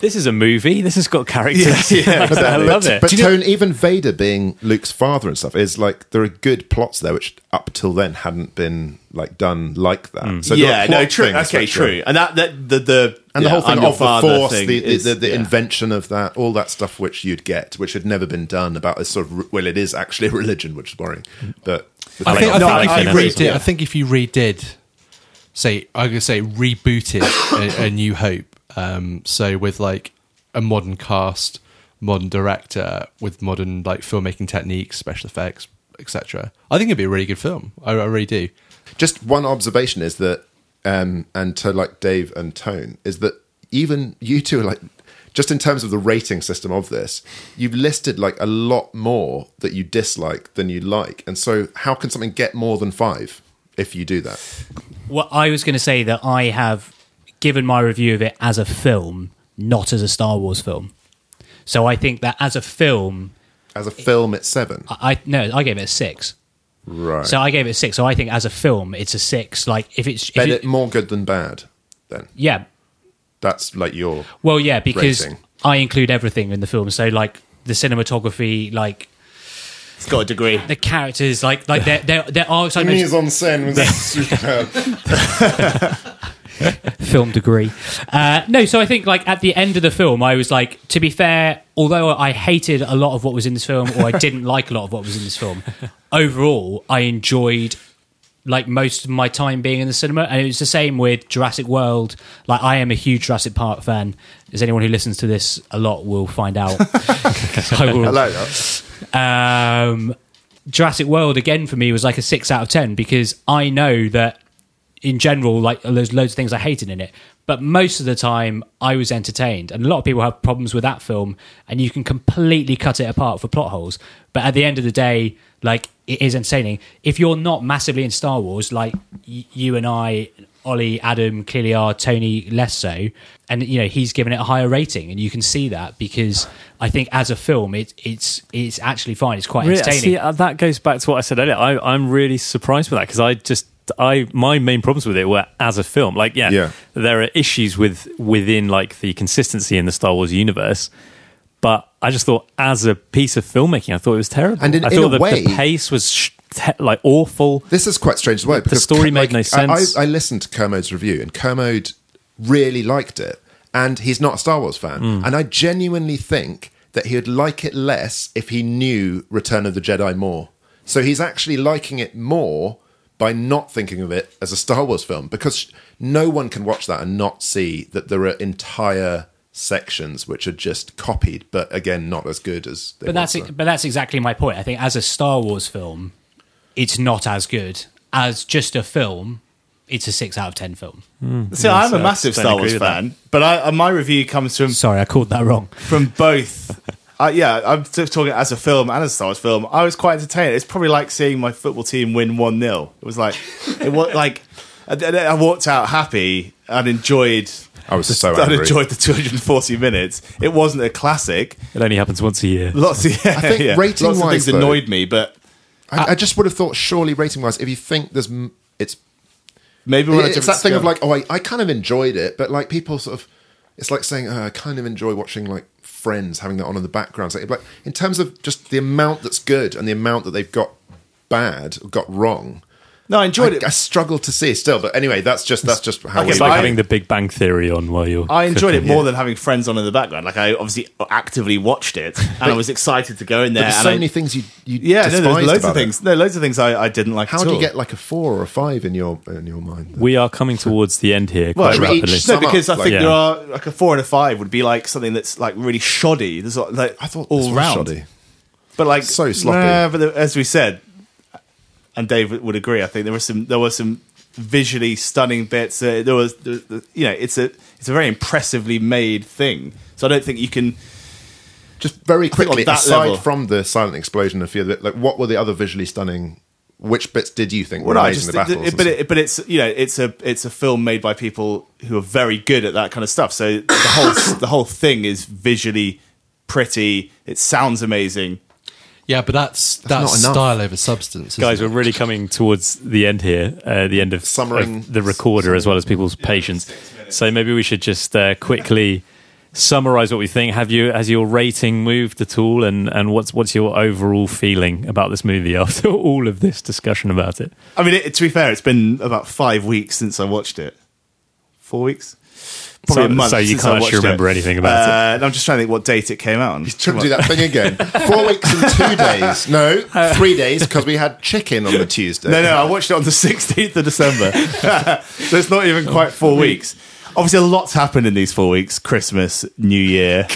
this is a movie. This has got characters. Yeah, yeah, I love it. But Tone, even Vader being Luke's father and stuff is like there are good plots there which up till then hadn't been like done like that. So yeah, no, true. Okay, true. And that that the the And yeah, the whole thing I'm of the force, the, the, is- the, the yeah. invention of that, all that stuff which you'd get, which had never been done about a sort of well, it is actually a religion, which is worrying. But I think, No, I- if I you agree. redid, I think if you redid, say, I could say rebooted a, a New Hope. Um, so with like a modern cast, modern director, with modern like filmmaking techniques, special effects, etc. I think it'd be a really good film. I, I really do. just one observation is that, um, and to like Dave and Tone, is that even you two are like, just in terms of the rating system of this, you've listed like a lot more that you dislike than you like. And so, how can something get more than five if you do that? Well, I was going to say that I have given my review of it as a film, not as a Star Wars film. So I think that as a film, As a film, it's seven. I, I no, I gave it a six. Right. So I gave it a six. So I think as a film, it's a six. Like if it's if Bet you- it more good than bad. Then yeah, that's like your. well, yeah, because Rating. I include everything in the film. So like the cinematography, like It's got a degree. the characters, like like there there there are so mise en scène was superb. film degree. Uh, no, so I think like at the end of the film, I was like, to be fair, although I hated a lot of what was in this film, or I didn't like a lot of what was in this film, overall, I enjoyed like most of my time being in the cinema, and it was the same with Jurassic World. Like I am a huge Jurassic Park fan. As anyone who listens to this a lot will find out. I will, that. um, Jurassic World again for me was like a six out of ten because I know that in general, like there's loads of things I hated in it, but most of the time I was entertained. And a lot of people have problems with that film, and you can completely cut it apart for plot holes. But at the end of the day, like it is entertaining. If you're not massively in Star Wars, like y- you and I, Ollie, Adam clearly are, Tony less so, and you know he's given it a higher rating, and you can see that because I think as a film, it, it's it's actually fine. It's quite Really, entertaining. see, uh, that goes back to what I said earlier. I, I'm really surprised with that because I just, I my main problems with it were as a film. Like, yeah, Yeah. there are issues with within like the consistency in the Star Wars universe, but I just thought as a piece of filmmaking, I thought it was terrible. And in- I in thought a the, way- the pace was sh- te- like awful. This is quite strange as well. because story made like, no sense. I, I listened to Kermode's review, and Kermode really liked it, and he's not a Star Wars fan. Hmm. And I genuinely think that he would like it less if he knew Return of the Jedi more. So he's actually liking it more by not thinking of it as a Star Wars film, because no one can watch that and not see that there are entire sections which are just copied, but again, not as good as. They but that's once but that's exactly my point. I think as a Star Wars film, it's not as good as just a film. It's a six out of ten film. See, I'm a massive don't Star Wars with that. fan, but I, uh, my review comes from Sorry, I called that wrong. from both. Uh, yeah, I'm just talking as a film and as a Star Wars film. I was quite entertained. It's probably like seeing my football team win one 0 It was like it was like I, I walked out happy and enjoyed. I was so I enjoyed the 240 minutes. It wasn't a classic. It only happens once a year. Lots of yeah, I think yeah. rating lots of wise, things though- annoyed me, but I, I just would have thought, surely, rating wise, if you think there's, it's maybe we're on a it's different that thing of like, oh, I, I kind of enjoyed it, but like people sort of, it's like saying, oh, I kind of enjoy watching like Friends having that on in the background. Like, like in terms of just the amount that's good and the amount that they've got bad, got wrong. No, I enjoyed I, it. I struggle to see still, but anyway, that's just that's just how Okay, we It's like I- having the Big Bang Theory on while you're. I enjoyed it cooking. more than having friends on in the background. Like I obviously actively watched it, and I was excited to go in there. There's so I- many things you you yeah, no, there's loads about of it. things. No, loads of things I, I didn't like. How at do you get like a four or a five in your in your mind? We are coming towards the end here Well, quite should we each rapidly. no, because I think like- there Yeah. are like a four and a five would be like something that's like really shoddy. There's like, like I thought all this round, shoddy. but like So sloppy. Nah, but the, as we said, and Dave would agree. I think there was some there were some visually stunning bits. Uh, there was, you know, it's a it's a very impressively made thing. So I don't think you can. Just very quickly, that aside level- from the silent explosion and a few of the, like, what were the other visually stunning? Which bits did you think were Well, amazing? just, the battles, and but it, but it's you know it's a it's a film made by people who are very good at that kind of stuff. So the whole the whole thing is visually pretty. It sounds amazing. Yeah, but that's not that's, enough. style over substance. isn't Guys, it? we're really coming towards the end here, uh, the end of, Summering- of the recorder as well as people's patience. So maybe we should just uh, quickly summarize what we think. Have you has your rating moved at all, and and what's what's your overall feeling about this movie after all of this discussion about it? I mean, it, to be fair, it's been about five weeks since I watched it. Four weeks. So- a month so you can't actually remember it. anything about it. Uh, and I'm just trying to think what date it came out on. Trying to do that thing again. Four weeks and two days. No, three days because we had chicken on the Tuesday. No, no, I watched it on the 16th of December. so it's not even quite four weeks. Obviously, a lot's happened in these four weeks Christmas, New Year.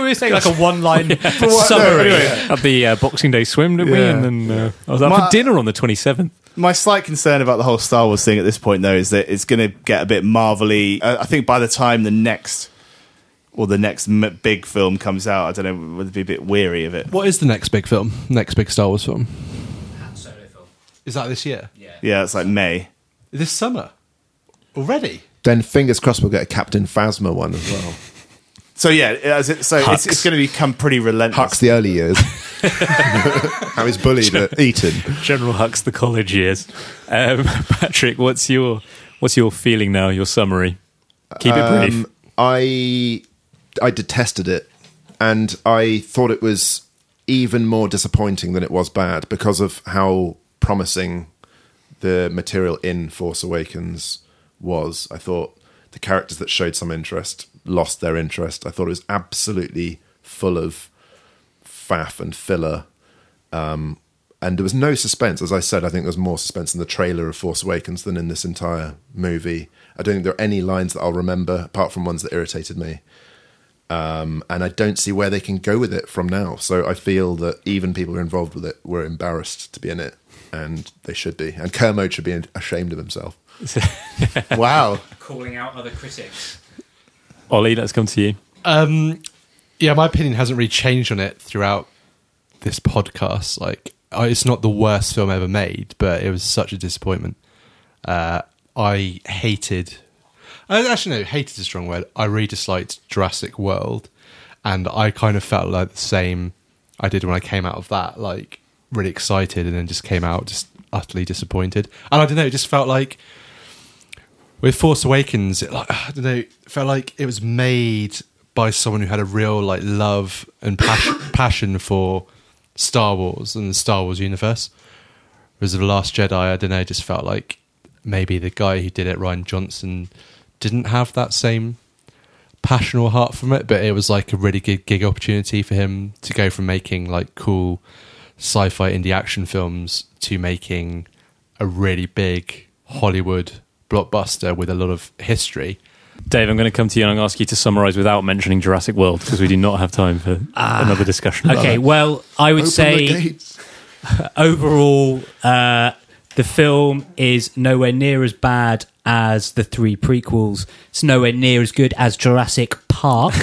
I thought we were saying like a one-line No, summary. anyway, At the uh, Boxing Day swim, didn't we? Yeah. And then uh, I was out My- for dinner on the twenty seventh. my slight concern about the whole Star Wars thing at this point, though, is that it's going to get a bit marvelly. Uh, I think by the time the next or the next m- big film comes out, I don't know, would be a bit weary of it. What is the next big film? Next big Star Wars film? Is that this year? Yeah. Yeah, it's like May. This summer? Already? Then fingers crossed we'll get a Captain Phasma one as well. So yeah, as it, so it's, Hux. it's going to become pretty relentless. Hux the early years. How he's bullied at Eton. General Hux, the college years. Um, Patrick, what's your what's your feeling now? Your summary. Keep it brief. Um, I I detested it, and I thought it was even more disappointing than it was bad because of how promising the material in Force Awakens was. I thought the characters that showed some interest lost their interest. I thought it was absolutely full of faff and filler. Um, and there was no suspense. As I said, I think there was more suspense in the trailer of Force Awakens than in this entire movie. I don't think there are any lines that I'll remember apart from ones that irritated me. Um, and I don't see where they can go with it from now. So I feel that even people who are involved with it were embarrassed to be in it, and they should be. And Kermode should be ashamed of himself. Wow. Calling out other critics. Ollie, let's come to you. Um, yeah, my opinion hasn't really changed on it throughout this podcast. Like, it's not the worst film ever made, but it was such a disappointment. Uh, I hated. uh, Actually, no, hated is a strong word. I really disliked Jurassic World, and I kind of felt like the same I did when I came out of that. Like, really excited, and then just came out just utterly disappointed. And I don't know, it just felt like with Force Awakens, it, like, I don't know, felt like it was made by someone who had a real like love and passion, passion for Star Wars and the Star Wars universe. Whereas the Last Jedi, I don't know, just felt like maybe the guy who did it, Rian Johnson, didn't have that same passion or heart from it. But it was like a really good gig opportunity for him to go from making like cool sci-fi indie action films to making a really big Hollywood blockbuster with a lot of history. Dave, I'm going to come to you and I'm going to ask you to summarise without mentioning Jurassic World because we do not have time for another discussion. Okay, that. well, I would Open say overall, uh, the film is nowhere near as bad as the three prequels. It's nowhere near as good as Jurassic Park.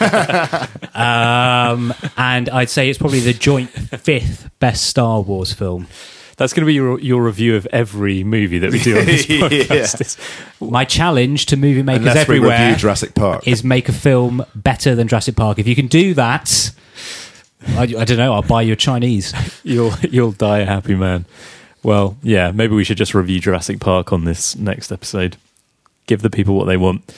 um, and I'd say it's probably the joint fifth best Star Wars film. That's going to be your, your review of every movie that we do on this podcast. It's- My challenge to movie makers Unless we everywhere review Jurassic Park. is make a film better than Jurassic Park. If you can do that, I, I don't know. I'll buy you a Chinese. you'll you'll die a happy man. Well, yeah, maybe we should just review Jurassic Park on this next episode. Give the people what they want.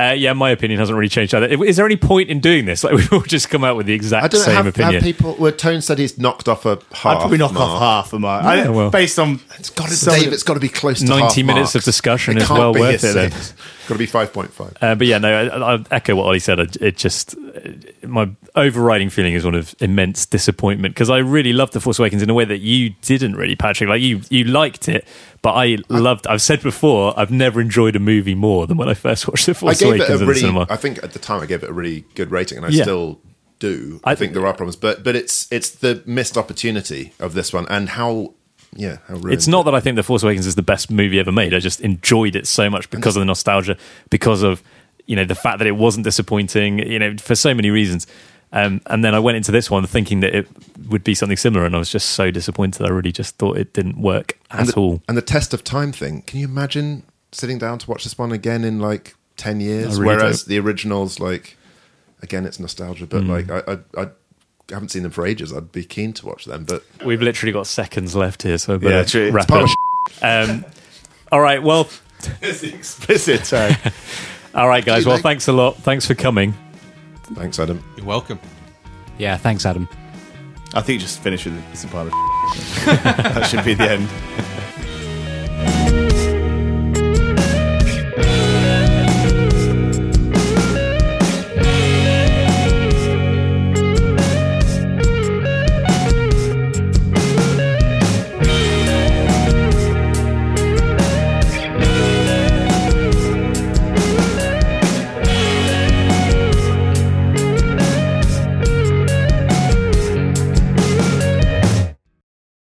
Uh, yeah, my opinion hasn't really changed either. Is there any point in doing this? Like we've all just come out with the exact I exact don't know. same Have, opinion. have people? Were Tone said he's knocked off a half. I'd probably knock mark. off half of my. I, well. based on It's got to, Dave. It's got to be close to 90 half minutes of discussion It is well worth a it then. six. Got to be five point five. Uh, but yeah, no, I, I echo what Ollie said. I- It just uh, my overriding feeling is one of immense disappointment because I really loved the Force Awakens in a way that you didn't really, Patrick. Like you, you liked it, but I loved. I've said before, I've never enjoyed a movie more than when I first watched the I Force gave Awakens it a in the cinema. I think at the time I gave it a really good rating, and I Yeah. still do. I, I- think there are problems, but but it's it's the missed opportunity of this one and how yeah how It's not that I think The Force Awakens is the best movie ever made. I just enjoyed it so much because of the nostalgia, because of you know the fact that it wasn't disappointing. You know, for so many reasons. Um, and then I went into this one thinking that it would be something similar, and I was just so disappointed. I really just thought it didn't work and at the, all. And the test of time thing. Can you imagine sitting down to watch this one again in like ten years? Really Whereas don't. the originals, like again, it's nostalgia, but Hmm. like I, I I haven't seen them for ages. I'd be keen to watch them, but We've literally got seconds left here, so I better Yeah, true. wrap part up. of Um, all right, well, it's explicit. Sorry. all right, guys. Well, thanks a lot. Thanks for coming. Thanks, Adam. You're welcome. Yeah, thanks, Adam. I think just finish with it's a pile of. that should be the end.